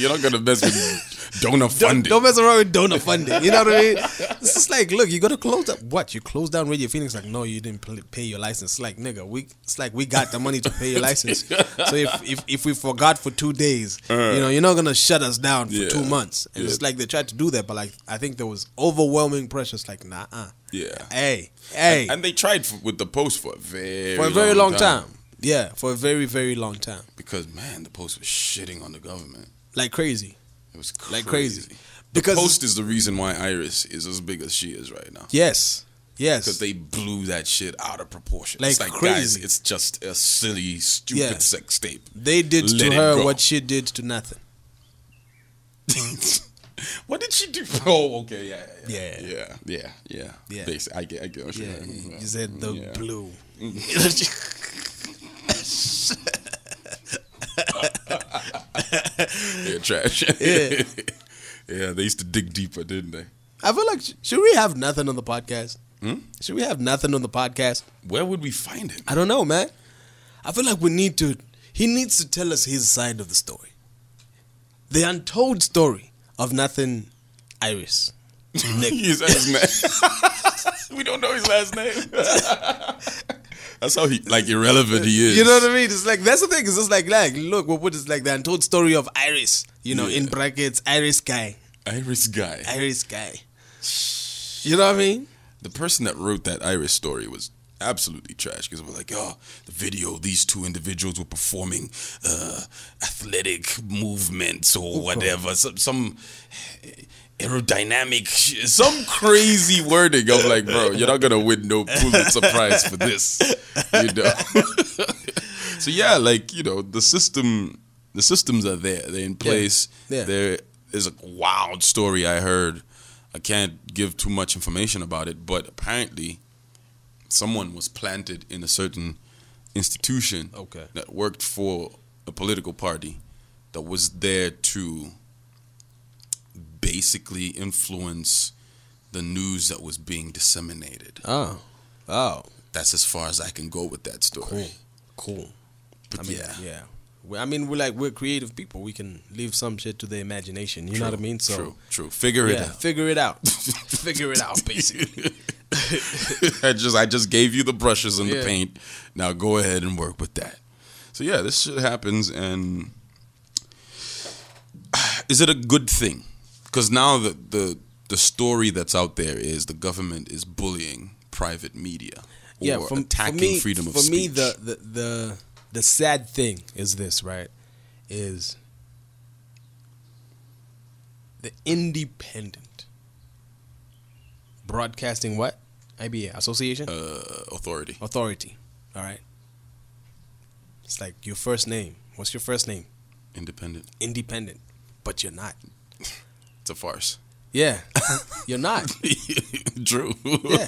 You're not gonna mess with donor don't, funding. don't mess around with donor funding. You know what I mean? It's just like, look, you got to close up. What? You close down Radio Phoenix? Like, no, you didn't pay your license. It's like, nigga, we. It's like we got the money to pay your license. [laughs] so if if, if we forgot for two days, you know, you're not gonna shut us down for Uh. Yeah. two months. And Yeah. it's like they tried to do that, but like I think there was overwhelming pressure. It's like, nah, uh. Yeah. Hey, hey, And they tried for, with the post for a very for a very long time. Yeah, for a very very long time, Because man, the post was shitting on the government. Like crazy. It was crazy. Like crazy. Because Because- the post is the reason why Iris is as big as she is right now. Yes, yes. Because they blew that shit out of proportion. Like it's like crazy. guys, it's just a silly, stupid Yeah. sex tape. They did Let to her what she did to nothing. [laughs] what did she do? [laughs] Oh, okay, yeah, yeah, Yeah. yeah, yeah, yeah. Yeah. Basi- I get, I get what Yeah, you're you, you said the Yeah. blue. [laughs] [laughs] They're trash. Yeah. [laughs] yeah, they used to dig deeper, didn't they? I feel like should we have nothing on the podcast? Hmm? Should we have nothing on the podcast? Where would we find him? I don't know, man. I feel like we need to. He needs to tell us his side of the story, the untold story of nothing. Iris, [laughs] Nick. His last name. we don't know his last name. That's how he like irrelevant he is. You know what I mean? It's like that's the thing. It's just like like look, what what is like the untold story of Iris? You know, in brackets, Iris guy, Iris guy. Iris guy. You know what I mean? the person that wrote that Iris story was absolutely trash because we're like, oh, the video, these two individuals were performing uh, athletic movements or whatever, some, some aerodynamic, some crazy wording. I'm like, bro, you're not gonna win no Pulitzer Prize for this, you know. [laughs] so yeah, like you know, the system, the systems are there, they're in place. Yeah. There is a wild story I heard. I can't give too much information about it, but apparently, someone was planted in a certain institution Okay. that worked for a political party that was there to basically influence the news that was being disseminated. Oh, oh, That's as far as I can go with that story. cool, cool. But I mean, yeah, yeah. We- I mean, we're like we're creative people. We can leave some shit to the imagination. You know what I mean? So true, true. Figure it out. figure it out. [laughs] figure it out, basically. [laughs] I just I just gave you the brushes and the paint. Now go ahead and work with that. So yeah, this shit happens, and [sighs] is it a good thing? Because now the the the story that's out there is the government is bullying private media or yeah, from, attacking for me, freedom of for speech. me, the, the the the sad thing is this, right? Is the independent Broadcasting what? IBA Association uh, Authority. Authority. All right. It's like your first name. What's your first name? Independent. Independent, but you're not. A farce. Yeah, you're not. [laughs] True. Yeah,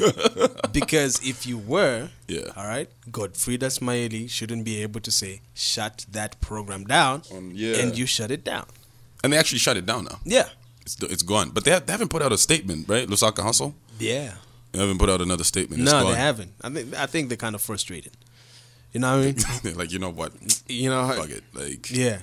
because if you were, Yeah. all right, Godfridah Sumaili shouldn't be able to say shut that program down, Um, yeah. and you shut it down. And they actually shut it down now. Yeah, It's it's gone. But they, have, they haven't put out a statement, right? Lusaka Hustle. yeah. They haven't put out another statement. It's no, gone. they haven't. I think I think they're kind of frustrated. You know what I mean? [laughs] Like, you know what? you know, Fuck it. Like yeah,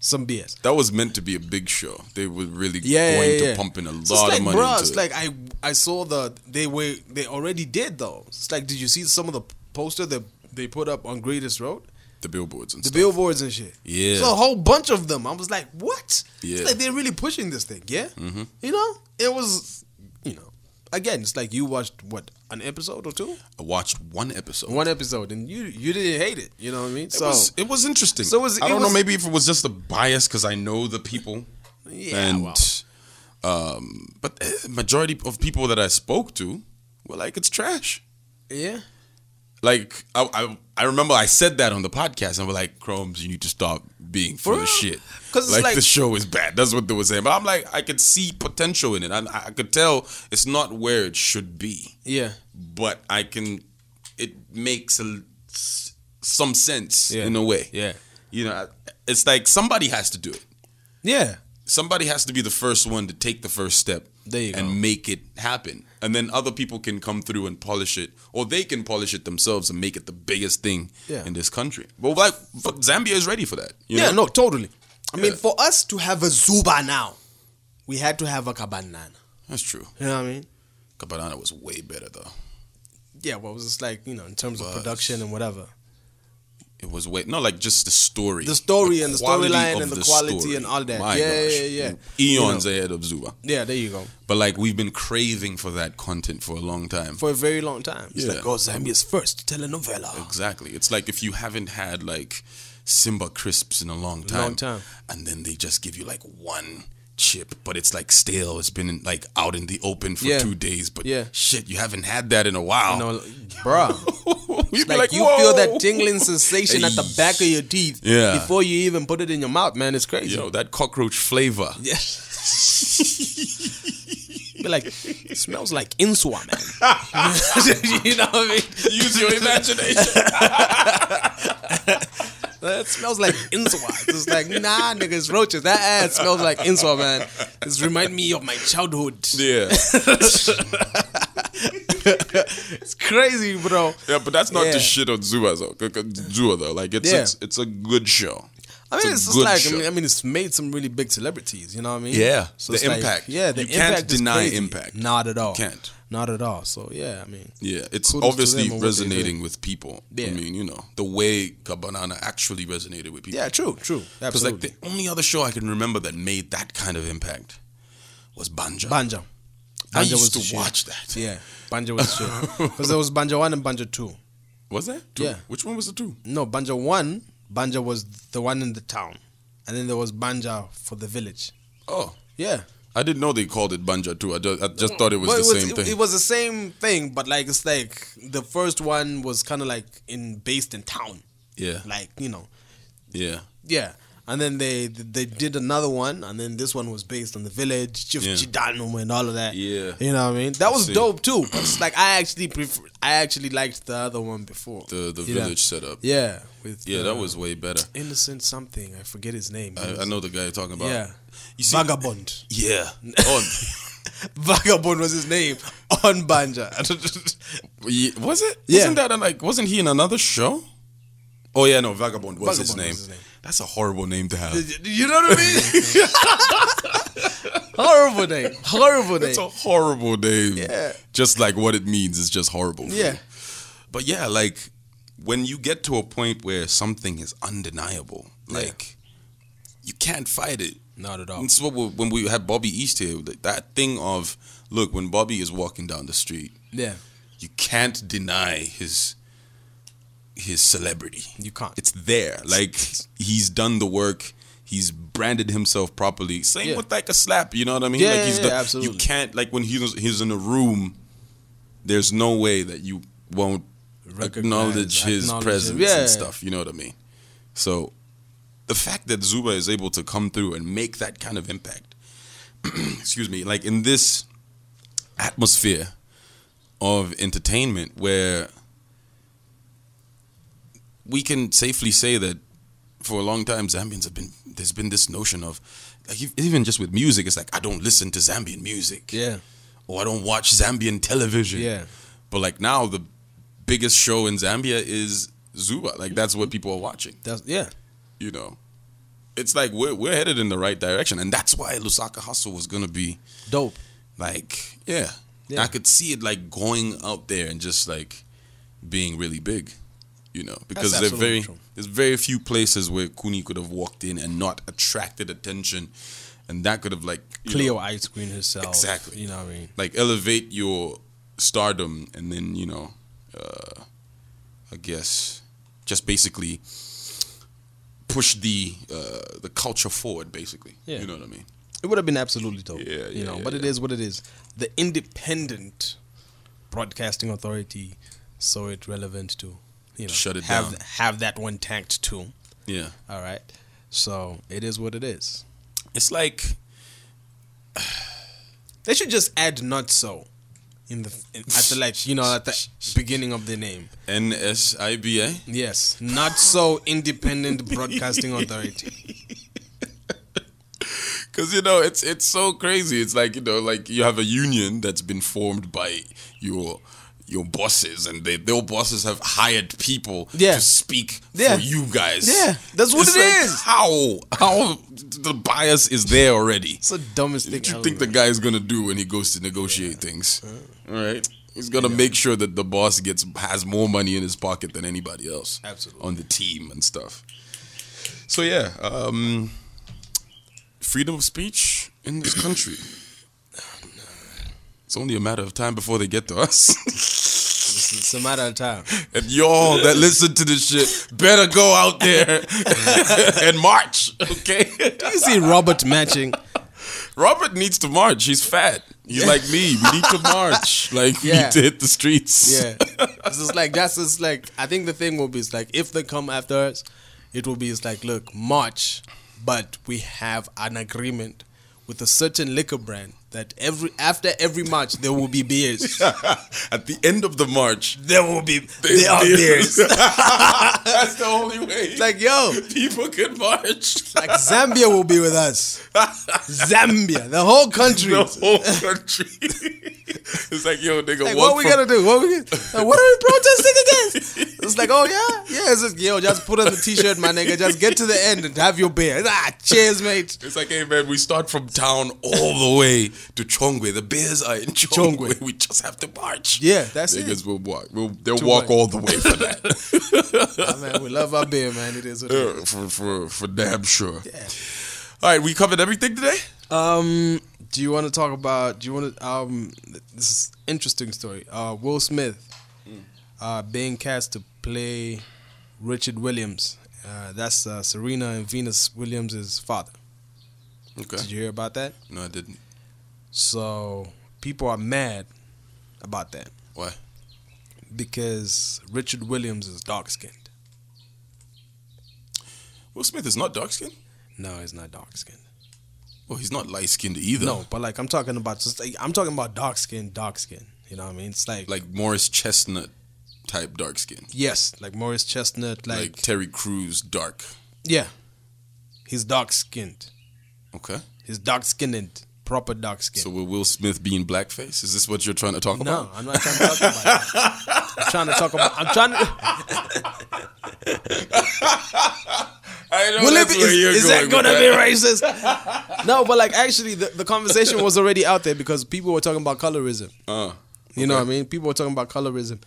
some BS. that was meant to be a big show. They were really Yeah, going yeah, to pump in a So it's lot like, of money bruh, it's it. like I I saw the they were they already did though. It's like, did you see some of the poster that they put up on Great East Road? the billboards and The stuff. billboards and shit. Yeah. So a whole bunch of them. I was like, what? Yeah. It's like they're really pushing this thing. Yeah. Mm-hmm. You know, it was, again, it's like you watched what an episode or two, I watched one episode. one episode, and you you didn't hate it. You know what I mean? It so was it was interesting. So it was- I don't know. Maybe if it was just a bias because I know the people. yeah, and well, um, but eh, majority of people that I spoke to were like, it's trash. yeah. Like I, I, I remember I said that on the podcast, and we're like, Chromez, you need to stop being full of shit. 'Cause like, like- the show is bad. That's what they were saying. But I'm like, I could see potential in it, and I, I could tell it's not where it should be. Yeah. But I can, it makes a, some sense Yeah. in a way. Yeah. You know, it's like somebody has to do it. Yeah. Somebody has to be the first one to take the first step There you and go. make it happen. And then other people can come through and polish it, or they can polish it themselves and make it the biggest thing Yeah. in this country. But like, Zambia is ready for that. you yeah, know? no, totally. I mean, Yeah. for us to have a Zuba now, we had to have a Kabanana. that's true. You know what I mean? Kabanana was way better though. Yeah, well, it was just like, you know, in terms of production and whatever. It was way no like just the story, The story and the storyline and the quality and all that. My Yeah, gosh. yeah, yeah. Eons You ahead of Zuba. Yeah, there you go. But like we've been craving for that content for a long time. For a very long time. It's Yeah. like, oh, Zambia's first telenovela. Exactly. It's like if you haven't had like Simba crisps in a long time. Long time. And then they just give you like one chip, but it's like stale. It's been like out in the open for Yeah. two days. But Yeah. shit, you haven't had that in a while. You know, bruh. [laughs] Like, like, you feel that tingling sensation at the back of your teeth Yeah. before you even put it in your mouth, man. It's crazy. Yo, that cockroach flavor. Yeah. [laughs] Be like, it smells like insua, man. [laughs] you know what I mean? Use your imagination. That smells like insua. It's like, nah, nigga, it's roaches. That ass smells like insua, man. This remind me of my childhood. yeah. [laughs] It's crazy, bro. Yeah, but that's not Yeah. to shit on Zua though. Zua though. Like it's, Yeah. it's it's a good show. I mean, a it's, just like I show. mean, I mean, it's made some really big celebrities. You know what I mean? Yeah, So the it's like- impact. yeah, the You can't impact is deny crazy. impact. Not at all. can't. Not at all. So yeah, I mean, Yeah, it's obviously them and what they do. resonating with people. I mean, you know, the way Kabanana actually resonated with people. yeah, true, true. Because like the only other show I can remember that made that kind of impact was Banja. Banja. Banjo. I was used the to shit. watch that. Yeah, Banjo was shit. [laughs] Because there was Banjo one and Banjo two. Was that? Two? Yeah. Which one was the two? No, Banja one, Banja was the one in the town, and then there was Banja for the village. Oh, Yeah, I didn't know they called it Banja too. I just, I just thought it was Well, the it was, same it, thing. It was the same thing, but like it's like the first one was kind of like in based in town, yeah, like you know, yeah. yeah. And then they they did another one, and then this one was based on the village, Chief Yeah. And all of that. Yeah. you know what I mean. That was dope too. But [clears throat] it's like I actually prefer. I actually liked the other one before The the You know? village setup. Yeah, with Yeah, the that was way better. innocent something. I forget his name. I, I know the guy you're talking about. Yeah, You see, Vagabond. Yeah. [laughs] Oh, Vagabond was his name on Banja. Was it? Yeah. Wasn't that like? Wasn't he in another show? Oh yeah, no. Vagabond was, his, name. was his name. That's a horrible name to have. you know what I mean? [laughs] Horrible name. Horrible name. It's a horrible name. Yeah. Just like what it means is just horrible. Yeah. me. But yeah, like when you get to a point where something is undeniable, like you can't fight it. Not at all. It's what we, when we had Bobby East here, that- that thing of look when Bobby is walking down the street, Yeah. you can't deny his his celebrity. You can't. It's there. Like he's done the work. he's branded himself properly. Same Yeah. with like a slap, you know what I mean? Yeah, like he's yeah, the, absolutely. You can't like when he's he's in a room. There's no way that you won't Recognize, acknowledge his acknowledge presence. Yeah. and stuff. You know what I mean? So the fact that Zuba is able to come through and make that kind of impact, [clears throat] excuse me, like in this atmosphere of entertainment where we can safely say that for a long time Zambians have been there's been this notion of like even just with music it's like I don't listen to Zambian music Yeah. or I don't watch Zambian television Yeah. but like now the biggest show in Zambia is Zuba like that's what people are watching That's yeah. you know it's like we're, we're headed in the right direction and that's why Lusaka Hustle was gonna be Dope. like yeah. Yeah. I could see it like going out there and just like being really big, you know, because there absolutely very true. there's very few places where Kuni could have walked in and not attracted attention, and that could have like Cleo know, ice queen herself. Exactly. You know what I mean? like elevate your stardom and then you know, uh, I guess just basically push the uh, the culture forward, basically. Yeah. You know what I mean? It would have been absolutely dope. Yeah, you know, yeah, but it yeah. is what it is. The independent broadcasting authority saw it relevant to, you know, Shut it have down. have that one tanked too. Yeah. All right, so it is what it is. It's like They should just add not so in the in, at the like you know at the beginning of the name. NSIBA. Yes, not so independent [laughs] broadcasting authority. [laughs] Cause you know it's it's so crazy. It's like you know, like you have a union that's been formed by your your bosses, and they their bosses have hired people Yeah. to speak Yeah. for you guys. Yeah, that's what It's it like, is. How how the bias is there already? It's the dumbest thing. What you think the guy is gonna do when he goes to negotiate things? All right, he's gonna make sure that the boss gets has more money in his pocket than anybody else. Absolutely. on the team and stuff. So yeah, um, freedom of speech in this country. [coughs] It's only a matter of time before they get to us. [laughs] It's, it's a matter of time. and y'all that listen to this shit better go out there [laughs] and march, okay? Do You see Robert matching. Robert needs to march. He's fat. He's like me. We need to march. Like we need to hit the streets. Yeah, it's just like that's just like I think the thing will be is like if they come after us, it will be it's like look march, but we have an agreement with a certain liquor brand that every after every march there will be beers. [laughs] At the end of the march, there will be there's there are beers. [laughs] That's [laughs] the only way. It's like yo, people can march. like Zambia will be with us. Zambia, the whole country. the whole country. it's like, yo, nigga, Like, what we from- gotta do? What we like, what are we protesting against? It's like, oh yeah, yeah. It's just yo, just put on the t-shirt, my nigga. Just get to the end and have your beer. Ah, cheers, mate. It's like, hey man, we start from town all the way to Chongwe. The bears are in Chongwe. Chongwe. [laughs] We just have to march. Yeah, that's it. Niggas will walk. We'll, they'll To walk what? all the way for that. [laughs] Ah, man, we love our beer, man. It is what it is. For for for damn sure. Yeah. All right, we covered everything today. Um, do you want to talk about? Do you want to? Um, this is interesting story. Uh, Will Smith, uh, being cast to play Richard Williams. Uh, that's uh, Serena and Venus Williams' father. Okay. Did you hear about that? No, I didn't. So people are mad about that Why? because Richard Williams is dark skinned. Will Smith is not dark skinned. No, he's not dark skinned. Well, he's not light skinned either. No, but like I'm talking about just like, I'm talking about dark skin, dark skin. You know what I mean? It's like like Morris Chestnut type dark skin. yes, like Morris Chestnut, Like, like, Terry Crews dark. yeah, he's dark skinned. Okay. He's dark skinned, proper dark skin. So will Will Smith be in blackface? Is this what you're trying to talk no, about? No, I'm not trying to talk about. that. I'm trying to talk about. I'm trying to. [laughs] I know Will it that's be, where you're is, going that gonna be racist? no, but like actually, the, the conversation was already out there because people were talking about colorism. Uh, You know what I mean? People were talking about colorism,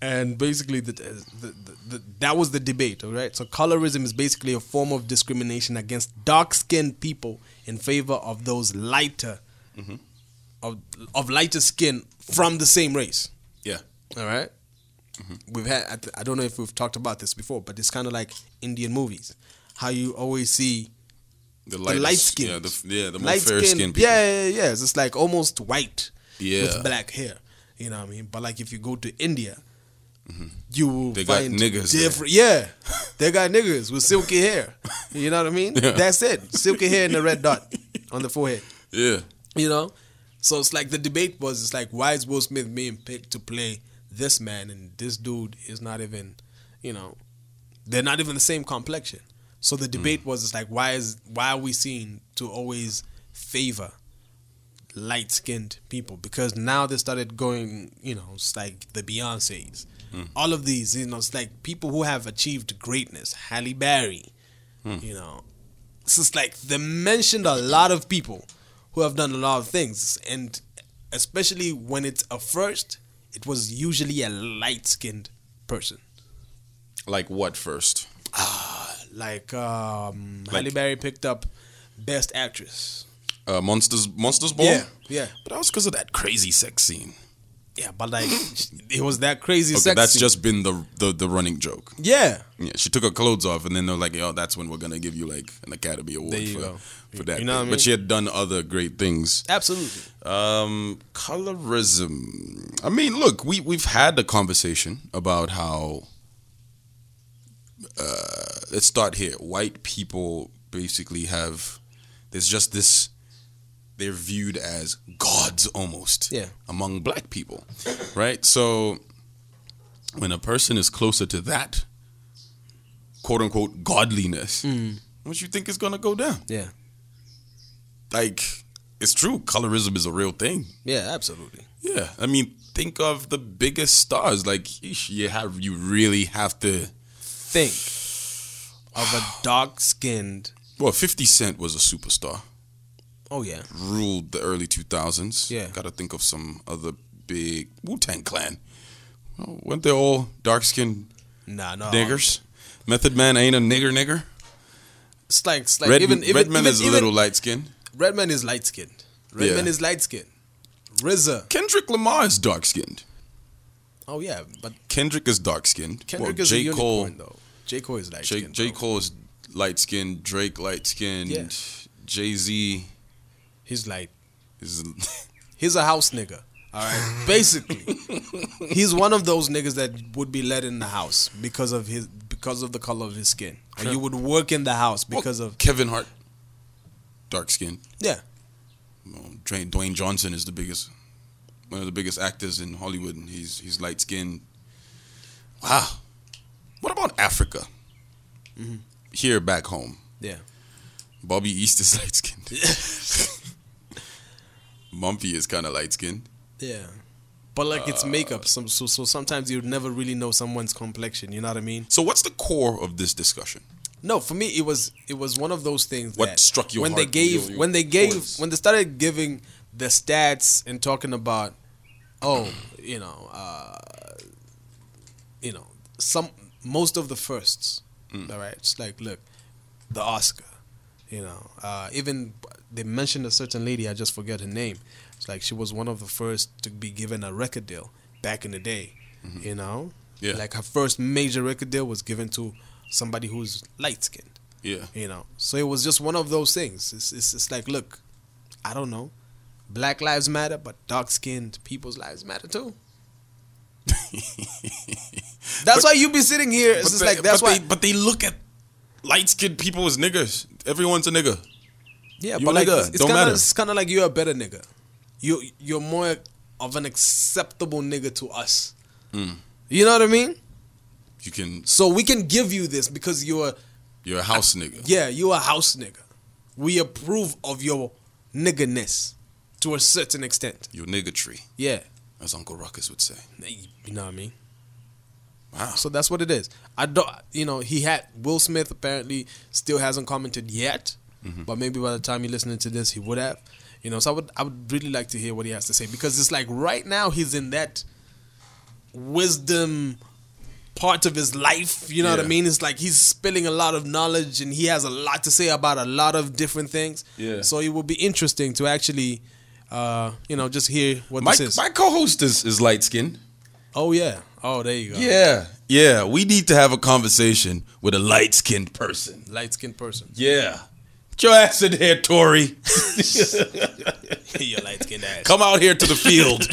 and basically, the, the, the, the, that was the debate. All right. So colorism is basically a form of discrimination against dark-skinned people in favor of those lighter, mm-hmm. of of lighter skin from the same race. yeah. All right? Mm-hmm. We've had I don't know if we've talked about this before, but it's kind of like Indian movies. How you always see the, lightest- light skin. yeah, the- yeah, the more fair-skinned people. Yeah, yeah, yeah. It's like almost white Yeah. with black hair. You know what I mean? But like if you go to India, you will Mm-hmm. They got find niggas there. different. Yeah, they got niggas with silky hair. You know what I mean? Yeah. That's it. Silky hair and a red dot on the forehead. Yeah. You know, so it's like the debate was it's like why is Will Smith being picked to play this man and this dude is not even, you know, they're not even the same complexion. So the debate was it's like why is why are we seen to always favor light skinned people because now they started going you know it's like the Beyonces, all of these you know it's like people who have achieved greatness, Halle Berry, you know, it's just like they mentioned a lot of people who have done a lot of things, and especially when it's a first, it was usually a light skinned person. Like what first? Like um, Like- Halle Berry picked up Best Actress. Uh, Monsters Monsters Ball? Yeah, yeah. But that was because of that crazy sex scene. Yeah, but like [laughs] it was that crazy. Okay, sex that's scene. just been the, the the running joke. yeah. Yeah, she took her clothes off, and then they're like, "Oh, that's when we're gonna give you like an Academy Award There you for, go. for that." You know what I mean? But she had done other great things. Absolutely. Um, colorism. I mean, look, we we've had the conversation about how. Uh, let's start here. White people basically have. There's just this. They're viewed as gods almost. Yeah. Among black people, right? So, when a person is closer to that, quote unquote, godliness, hmm. what you think is gonna go down? Yeah. Like, it's true. Colorism is a real thing. Yeah, absolutely. Yeah, I mean, think of the biggest stars. Like, you have you really have to. Think of a dark skinned. Well, Fifty Cent was a superstar. Oh yeah. Ruled the early two thousands. Yeah. got to think of some other big Wu Tang Clan. Well, weren't they all dark skinned Nah, no. niggers? Method Man ain't a nigger nigger. It's like, it's like Red, even, even Redman even, is a little light skinned. Redman is light skinned. Redman Yeah. is light skinned. RZA. Kendrick Lamar is dark skinned. Oh yeah, but Kendrick is dark skinned. Kendrick well, is J. a Cole. unicorn though. J Cole is light J. skinned. J. Cole is light skinned. Drake light skinned. Yeah. Jay Z He's like [laughs] he's a house nigga. All right, [laughs] basically, he's one of those niggas that would be let in the house because of his because of the color of his skin, you would work in the house because of Kevin Hart, dark skin. yeah. Dwayne, Dwayne Johnson is the biggest, one of the biggest actors in Hollywood, and he's he's light skinned. Wow. What about Africa? Mm-hmm. Here back home, Yeah. Bobby East is [laughs] light skinned. Mampi is kind of light skinned. Yeah. But like Uh, it's makeup, some, so so sometimes you never really know someone's complexion. You know what I mean? So what's the core of this discussion? No, for me it was it was one of those things. What that struck your when they gave when they gave when they started giving the stats and talking about oh you know uh, you know some most of the firsts. Mm. All right, it's like look the Oscar. You know, uh, even they mentioned a certain lady. I just forget her name. It's like she was one of the first to be given a record deal back in the day. You know, Mm-hmm. Yeah. like her first major record deal was given to somebody who's light skinned. Yeah. You know, so it was just one of those things. It's, it's, it's like, look, I don't know, Black lives matter, but dark skinned people's lives matter too. [laughs] That's why you be sitting here. It's they, like that's but why. they, but they look at light skinned people as niggas. Everyone's a nigga. Yeah, You but a like it's, it's don't kind matter. of it's kind of like you're a better nigga. You you're more of an acceptable nigga to us. Mm. You know what I mean? You can. So we can give you this because you're You're a house nigga. yeah you're a house nigga. We approve of your nigganess to a certain extent. Your nigga tree, Yeah, as Uncle Ruckus would say. you know what I mean. Wow. So that's what it is. I don't, you know, he had Will Smith apparently still hasn't commented yet, Mm-hmm. but maybe by the time you're listening to this, he would have. You know, so I would, I would really like to hear what he has to say because it's like right now he's in that wisdom part of his life. You know what I mean? It's like he's spilling a lot of knowledge and he has a lot to say about a lot of different things. Yeah. So it will be interesting to actually, uh, you know, just hear what My, this is. my co-host is, is light skinned. oh yeah. Oh, there you go. Yeah. Yeah. We need to have a conversation with a light skinned person. Light skinned person. Yeah. Get your ass in here, Tory. Your light skinned ass. Come out here to the field.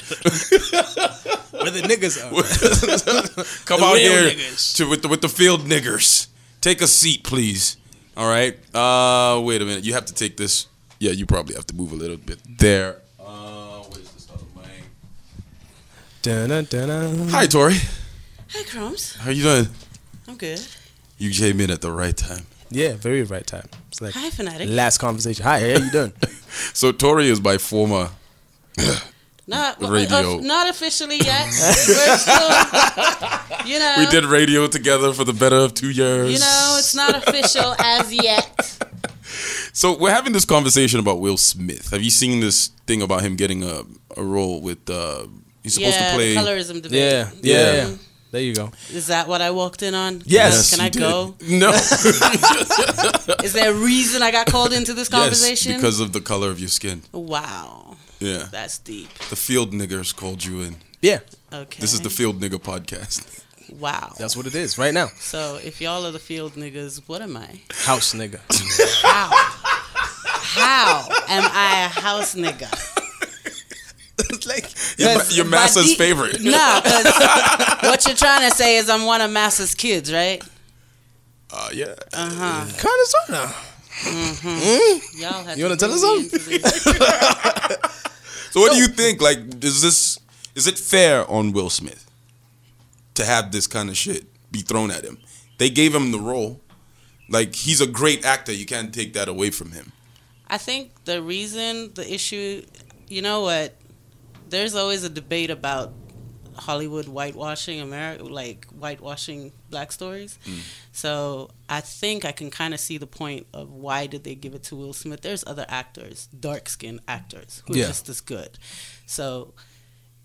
Where the niggas are. [laughs] Come The out here niggas. to with the with the field niggers. Take a seat, please. All right. Uh, wait a minute. You have to take this. Yeah, you probably have to move a little bit there. Uh, where's the start of my? Dun, dun, dun. Hi, Tori. Hi, Chromez. How you doing? I'm good. You came in at the right time. Yeah, very right time. It's like Hi, Fanatik. last conversation. Hi, how you doing? [laughs] So Tori is my former. [laughs] Not [laughs] Radio. uh, not officially yet. We're still, you know. We did radio together for the better of two years. You know, it's not official as yet. So we're having this conversation about Will Smith. Have you seen this thing about him getting a, a role with? Uh, he's supposed yeah, to play. the colorism debate. yeah, yeah, Yeah. yeah. There you go. Is that what I walked in on? Yes, Can you I did. go? No. Is there a reason I got called into this conversation? Yes, because of the color of your skin. wow, Yeah. that's deep. The field niggers called you in. Yeah, Okay. This is the field nigger podcast. wow. that's what it is right now. so if y'all are the field niggas, what am I? House nigga. How? How am I a house nigga? It's [laughs] like Your, ma- your master's deep- favorite. No, because [laughs] what you're trying to say is I'm one of Massa's kids, right? Uh, yeah. Uh huh. kind of sort of. Y'all have You wanna tell us bring something? into this. [laughs] So what do you think? Like, is this is it fair on Will Smith to have this kind of shit be thrown at him? They gave him the role. Like, he's a great actor. You can't take that away from him. I think the reason, the issue, you know what? There's always a debate about Hollywood whitewashing America, like whitewashing black stories. Mm. So I think I can kind of see the point of why did they give it to Will Smith. There's other actors, dark skinned actors, who are Yeah. just as good. So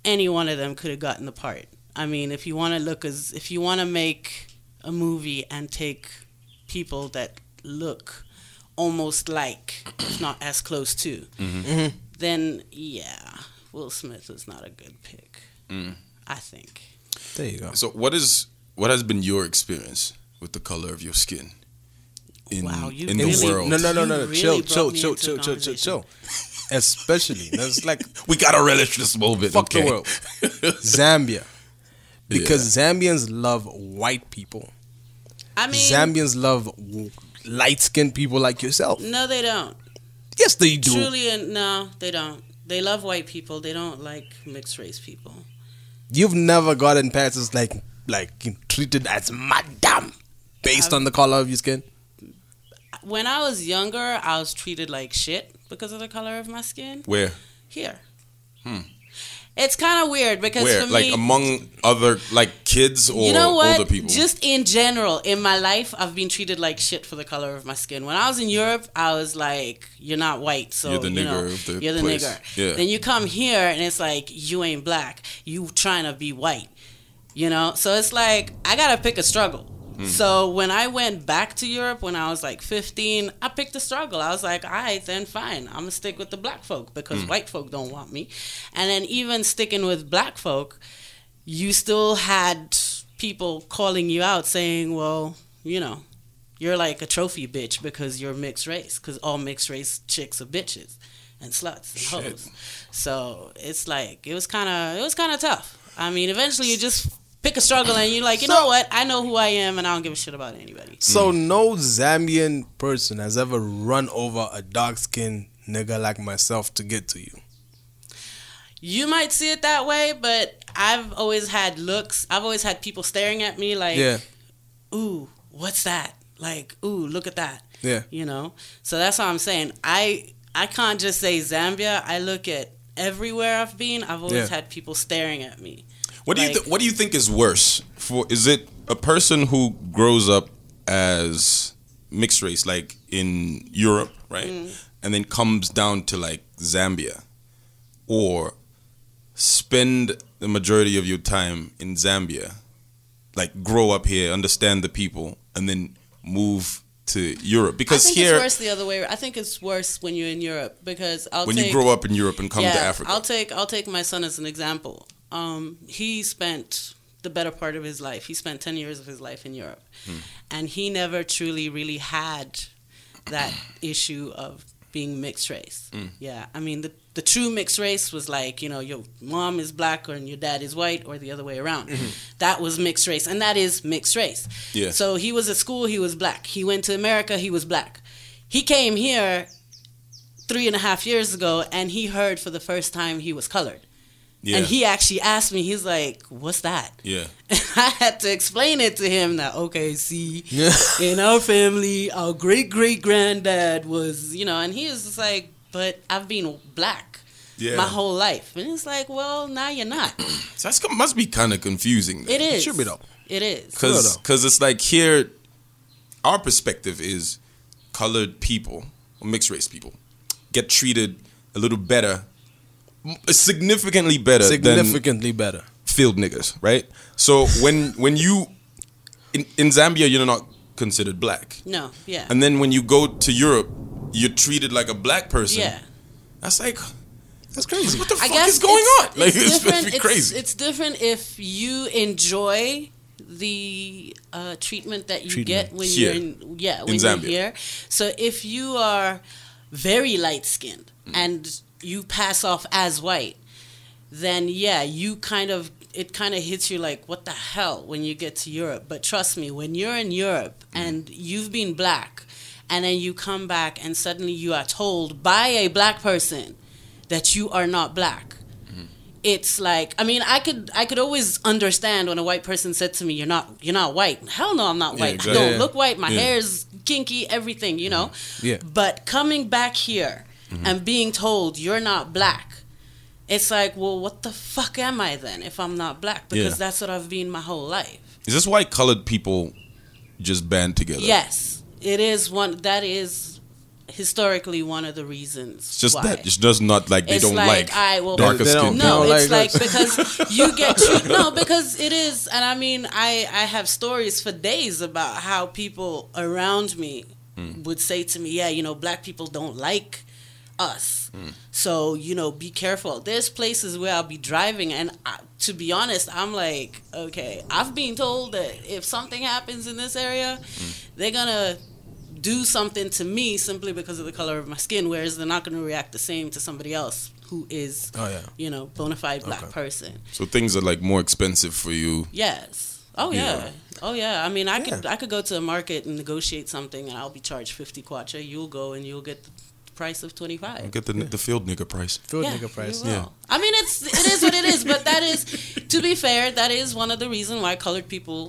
any one of them could have gotten the part. I mean, if you want to look as, if you want to make a movie and take people that look almost like, if not as close to, then yeah, Will Smith was not a good pick. Mm. I think. There you go. So, what is what has been your experience with the color of your skin in Wow, you in really- the world? No, no, no, no, no. really chill, brought chill, chill, chill, chill, chill, chill. Especially, that's like [laughs] We gotta relish this moment. fuck okay? the world. Zambia, [laughs] because Zambians love white people. I mean, Zambians love light skinned people like yourself. no, they don't. Yes, they do. Truly, no, they don't. They love white people. They don't like mixed race people. You've never gotten past this like like treated as madam based on the color of your skin. When I was younger, I was treated like shit because of the color of my skin. Where? Here. Hmm. It's kind of weird because Where? for Like me, among other like kids or you know what? older people? Just in general, in my life, I've been treated like shit for the color of my skin. When I was in Europe, I was like, "You're not white, so You're the you know, the you're the place." nigger." Yeah. Then you come here, and it's like you ain't black. You trying to be white, you know? So it's like I gotta pick a struggle. Hmm. So when I went back to Europe when I was like 15, I picked a struggle. I was like, all right, then fine. I'm gonna stick with the black folk because white folk don't want me. And then even sticking with black folk, you still had people calling you out saying, well, you know, you're like a trophy bitch because you're mixed race because all mixed race chicks are bitches and sluts and hoes. So it's like it was kind of it was kind of tough. I mean, eventually you just pick a struggle and you're like, you know what? I know who I am and I don't give a shit about anybody. So hmm. no Zambian person has ever run over a dark skinned nigga like myself to get to you. You might see it that way, but I've always had looks. I've always had people staring at me like, Yeah, ooh, what's that? Like, ooh, look at that. yeah. you know so that's what i'm saying i i can't just say zambia i look at everywhere i've been i've always Yeah. had people staring at me What do you th- What do you think is worse? For is it a person who grows up as mixed race, like in Europe, right, Mm. and then comes down to like Zambia, or spend the majority of your time in Zambia, like grow up here, understand the people, and then move to Europe? Because I think here, it's worse the other way. I think it's worse when you're in Europe because I'll when take, you grow up in Europe and come yeah, to Africa, I'll take I'll take my son as an example. Um, he spent the better part of his life. He spent ten years of his life in Europe, Hmm. and he never truly really had that [clears throat] issue of being mixed race. Mm. Yeah, I mean the the true mixed race was like you know your mom is black or and your dad is white or the other way around. That was mixed race, and that is mixed race. Yeah. So he was at school, he was black. He went to America, he was black. He came here three and a half years ago, and he heard for the first time he was colored. Yeah. And he actually asked me, he's like, "What's that?" yeah. [laughs] I had to explain it to him that okay, see, in our family, our great great granddad was, you know, and he was just like, but I've been black Yeah. my whole life, and it's like, well, now you're not. [clears throat] So that's must be kind of confusing. It is. It should be though. It is. Because Sure, it's like here, our perspective is colored people, or mixed race people, get treated a little better, m- significantly better than Significantly better. field niggas, right? So when when you in, in Zambia, you're not considered black, No. Yeah. and then when you go to Europe, you're treated like a black person. yeah. That's like That's crazy. what the I fuck guess is going it's, on? Like it's it's, different. it's It's, crazy. it's different if you enjoy the uh, treatment that you Treatment. get when Here. you're in yeah when In you're Zambia. here. So if you are very light skinned Mm. and you pass off as white, then yeah, you kind of it kind of hits you like what the hell when you get to Europe. But trust me, when you're in Europe Mm. and you've been black, and then you come back and suddenly you are told by a black person that you are not black. It's like I mean I could I could always understand when a white person said to me you're not you're not white hell no I'm not Yeah, white exactly. I don't Yeah. look white my Yeah. hair is kinky everything you know Yeah. but coming back here Mm-hmm. and being told you're not black it's like well what the fuck am I then if I'm not black because Yeah. that's what I've been my whole life Is this why colored people just band together? yes it is one that is historically one of the reasons It's just why. that. It does not like they It's don't like, like, I will- darker They don't- skin. No, don't it's like like, because [laughs] you get treated. No, because it is, and I mean, I I have stories for days about how people around me Hmm. would say to me, "Yeah, you know, black people don't like us, Hmm. so you know, be careful." There's places where I'll be driving, and I, to be honest, I'm like, okay, I've been told that if something happens in this area, Hmm. they're gonna do something to me simply because of the color of my skin, whereas they're not going to react the same to somebody else who is, Oh, yeah. you know, bona fide black Okay. person. So things are like more expensive for you. Yes. Oh yeah. Yeah. Oh yeah. I mean, I could I could go to a market and negotiate something, and I'll be charged fifty kwacha. You'll go and you'll get the price of twenty five. Get the the field nigga price. Field yeah, nigga price. Yeah. I mean, it's it is what it is, but that is, to be fair, that is one of the reasons why colored people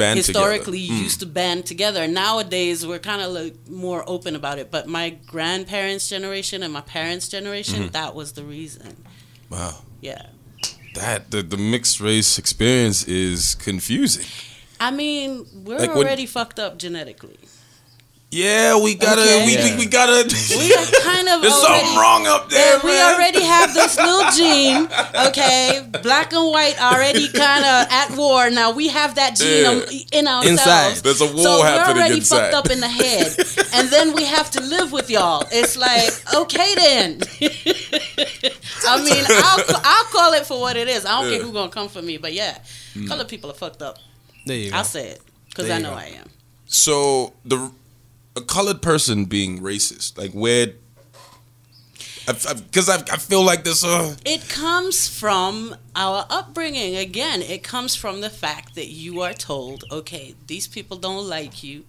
Band historically. Mm. used to band together. Nowadays, we're kind of like more open about it. But my grandparents' generation and my parents' generation, Mm-hmm. that was the reason. Wow. Yeah. That the, the mixed race experience is confusing. I mean, we're Like when- already fucked up genetically. Yeah, we gotta Okay. we, Yeah. we, we gotta We are kind of [laughs] There's already, something wrong up there, Yeah, we man. already have this little [laughs] gene, okay? Black and white already kind of at war. Now we have that gene Yeah. um, in ourselves. Inside. There's a war so happening we're already inside. fucked up in the head, [laughs] and then we have to live with y'all. It's like, okay then. I mean, I'll I'll call it for what it is. I don't care who's gonna come for me, but yeah, Mm. colored people are fucked up. There you go. I'll say it because I know go. I am. So the a colored person being racist, like where, because I, I, feel like this. Uh, It comes from our upbringing. Again, it comes from the fact that you are told, okay, these people don't like you,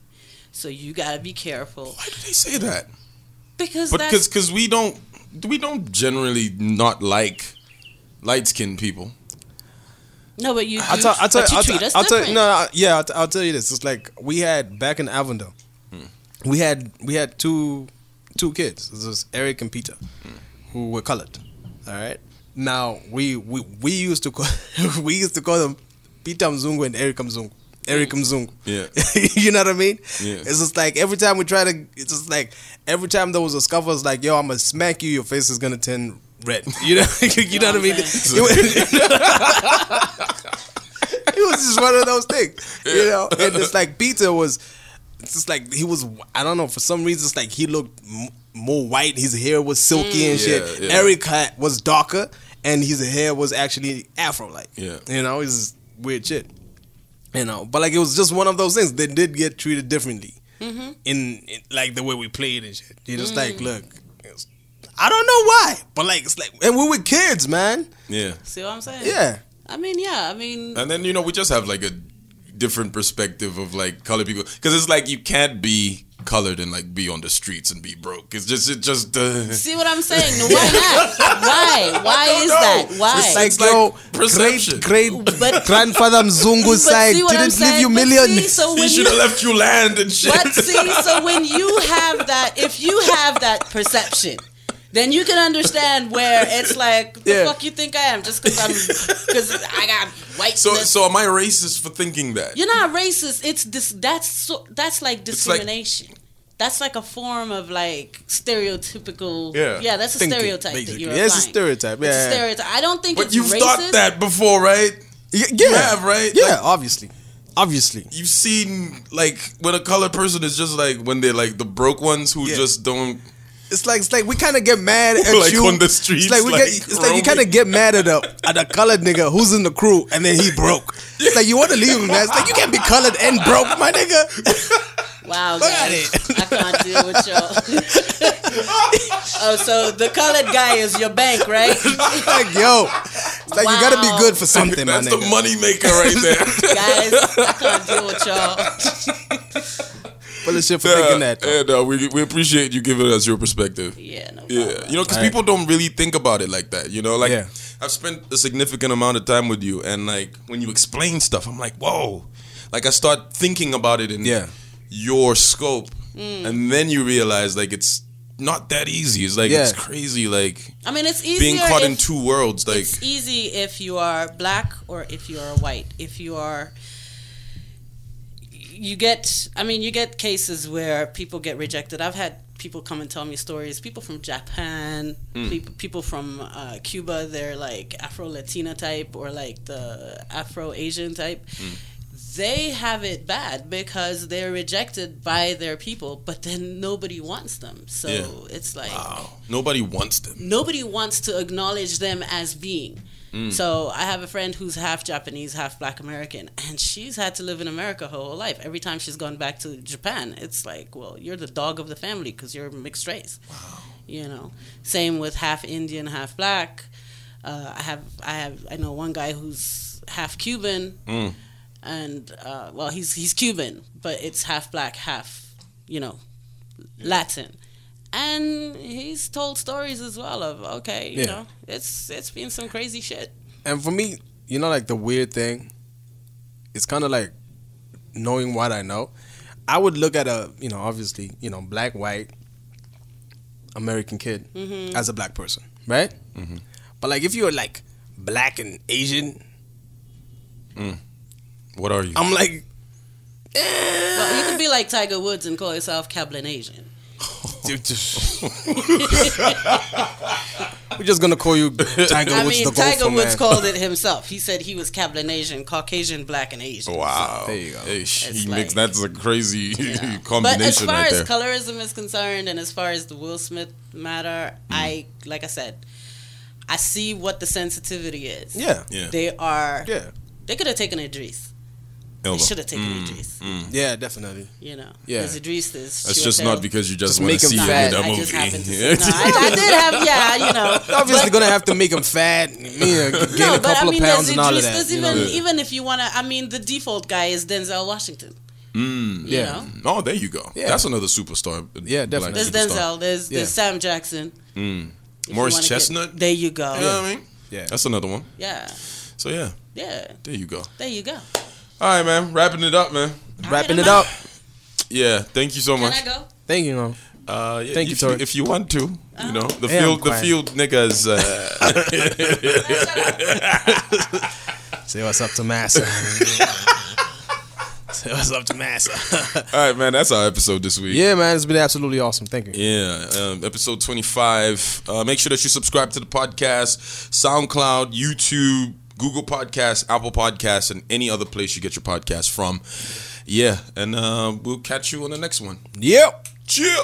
so you got to be careful. why do they say that? Because because because we don't we don't generally not like light skinned people. no, but you, I'll you, tell, I'll tell, you I'll, treat tell, us I'll tell, no, no, yeah, I'll, I'll tell you this. It's like we had back in Avondale, we had we had two two kids. This was Eric and Peter, who were colored. All right. Now we we, we used to call [laughs] we used to call them Peter Mzungu and Eric Mzungu. Eric Mzungu. Yeah. [laughs] you know what I mean? Yeah. It's just like every time we try to, it's just like every time there was a scuffle, it's like, yo, I'm gonna smack you. Your face is gonna turn red. [laughs] You know, you know what I mean? It was just one of those things, you know. And it's like Peter was, it's just like he was. I don't know for some reason, it's like he looked m- more white. His hair was silky and shit. Yeah, yeah. Eric had, was darker, and his hair was actually afro like. Yeah. you know, it's weird shit. You know, but like it was just one of those things. They did get treated differently. Mm-hmm. in, in like the way we played and shit. You're just Mm. like, look, it's- I don't know why, but like it's like, and we were kids, man. Yeah. See what I'm saying? Yeah, I mean, yeah. I mean, And then you know we just have like a different perspective of like colored people because it's like you can't be colored and like be on the streets and be broke. It's just it just uh, see what I'm saying? [laughs] Why not? Why? Why is know. that? Why? It's like, It's like yo, perception. great, great But- [laughs] grandfather Mzungu side see what I'm didn't leave you But millions. see, so he should have left you land and shit. But see, so when you have that, if you have that perception, then you can understand where it's like, the Yeah. fuck you think I am? Just because I'm, because I got white. so so am I racist for thinking that? you're not racist. It's this. That's so. That's like like- discrimination. that's like a form of like stereotypical. Yeah. yeah. That's a Thinking, stereotype that you're Yeah, it's a stereotype, It's a yeah. stereotype. I don't think But you've racist. thought that before, right? Yeah, You have, right? Yeah, Like- obviously, obviously. You've seen like when a colored person is just like when they're like the broke ones who Yeah. just don't. It's like it's like we kind of get mad at [laughs] Like you on the streets, It's like we like, get, it's like you kind of get mad at a at a colored nigga who's in the crew and then he broke. It's [laughs] like you want to leave him. Man. It's like you can't be colored and broke, my nigga. [laughs] Wow, Look guys, it. I can't deal with y'all. oh, so the colored guy is your bank, right? like yo, it's like you gotta be good for something, my That's the money maker right there. Guys, I can't deal with y'all. Full of shit for thinking that. though. and uh, we we appreciate you giving us your perspective. Yeah, no Yeah, you know, because Alright. people don't really think about it like that. You know, like Yeah. I've spent a significant amount of time with you, and like when you explain stuff, I'm like, whoa. Like I start thinking about it in Yeah. your scope, and then you realize like it's not that easy. It's like it's Yeah. crazy, like I mean, it's easier being caught in two worlds. Like it's easy if you are black or if you are white. If you are, you get. I mean, you get cases where people get rejected. I've had people come and tell me stories. People from Japan, people, people from uh, Cuba. They're like Afro Latina type or like the Afro Asian type. They have it bad because they're rejected by their people, but then nobody wants them. So Yeah. it's like wow, nobody wants them. nobody wants to acknowledge them as being. So I have a friend who's half Japanese, half Black American, and she's had to live in America her whole life. Every time she's gone back to Japan, it's like, well, you're the dog of the family because you're mixed race. Wow. You know, same with half Indian, half Black. Uh, I have, I have, I know one guy who's half Cuban, Mm. and uh, well, he's he's Cuban, but it's half Black, half, you know, Latin and he's told stories as well of okay, you Yeah. know, it's it's been some crazy shit. And for me, you know, like the weird thing, it's kind of like knowing what I know. I would look at a, you know, obviously, you know, black, white, American kid mm-hmm. as a black person, right? Mm-hmm. But like, if you're like black and Asian, mm. What are you? I'm like, Well, you could eh. be like Tiger Woods and call yourself Cablinasian. Dude, [laughs] just- we're just gonna call you Tiger Woods. I mean, the Tiger golfer, Woods man. called it himself. He said he was Cablinasian, Caucasian, Black, and Asian. wow, There you go. Hey, It's he like- mixed. That's a crazy [laughs] But combination as far right as there. colorism is concerned, and as far as the Will Smith matter, Mm. I like I said, I see what the sensitivity is. Yeah, yeah, They are. yeah, They could have taken Idris. They Elba. should have taken Mm, Idris. mm. yeah, definitely. You know. Yeah. Because Idris is. That's just not because you just, Just want make to him see him fat. in that I movie. just happened to [laughs] say, no, I, I did have, yeah, you know. Obviously, but- gonna have to make him fat, you know, gain no, a but I mean, of pounds there's and all of that. there's you know? even even if you want to, I mean, the default guy is Denzel Washington. Mm. You Yeah. know, Oh, there you go. Yeah. That's another superstar. Yeah, black definitely. there's superstar. Denzel, there's Yeah. there's Sam Jackson. Mm. if you Morris wanna get- Chestnut. there you go. You know what I mean? Yeah. That's another one. Yeah, So yeah, yeah. there you go. There you go. All right, man. Wrapping it up, man. Wrapping it up. Yeah. Thank you so much. Can much. I go? Thank you, man. Uh, yeah, Thank you, if Tori. If you want to, you know, the Hey, I'm field, the quiet. field niggas. Uh, [laughs] Say what's up to Massa. [laughs] Say what's up to Massa. all right, man. That's our episode this week. yeah, man, it's been absolutely awesome. Thank you. Yeah, um, episode 25. Uh, make sure that you subscribe to the podcast, SoundCloud, YouTube, Google Podcasts, Apple Podcasts, and any other place you get your podcast from. Yeah, and uh, we'll catch you on the next one. Yep. Cheer.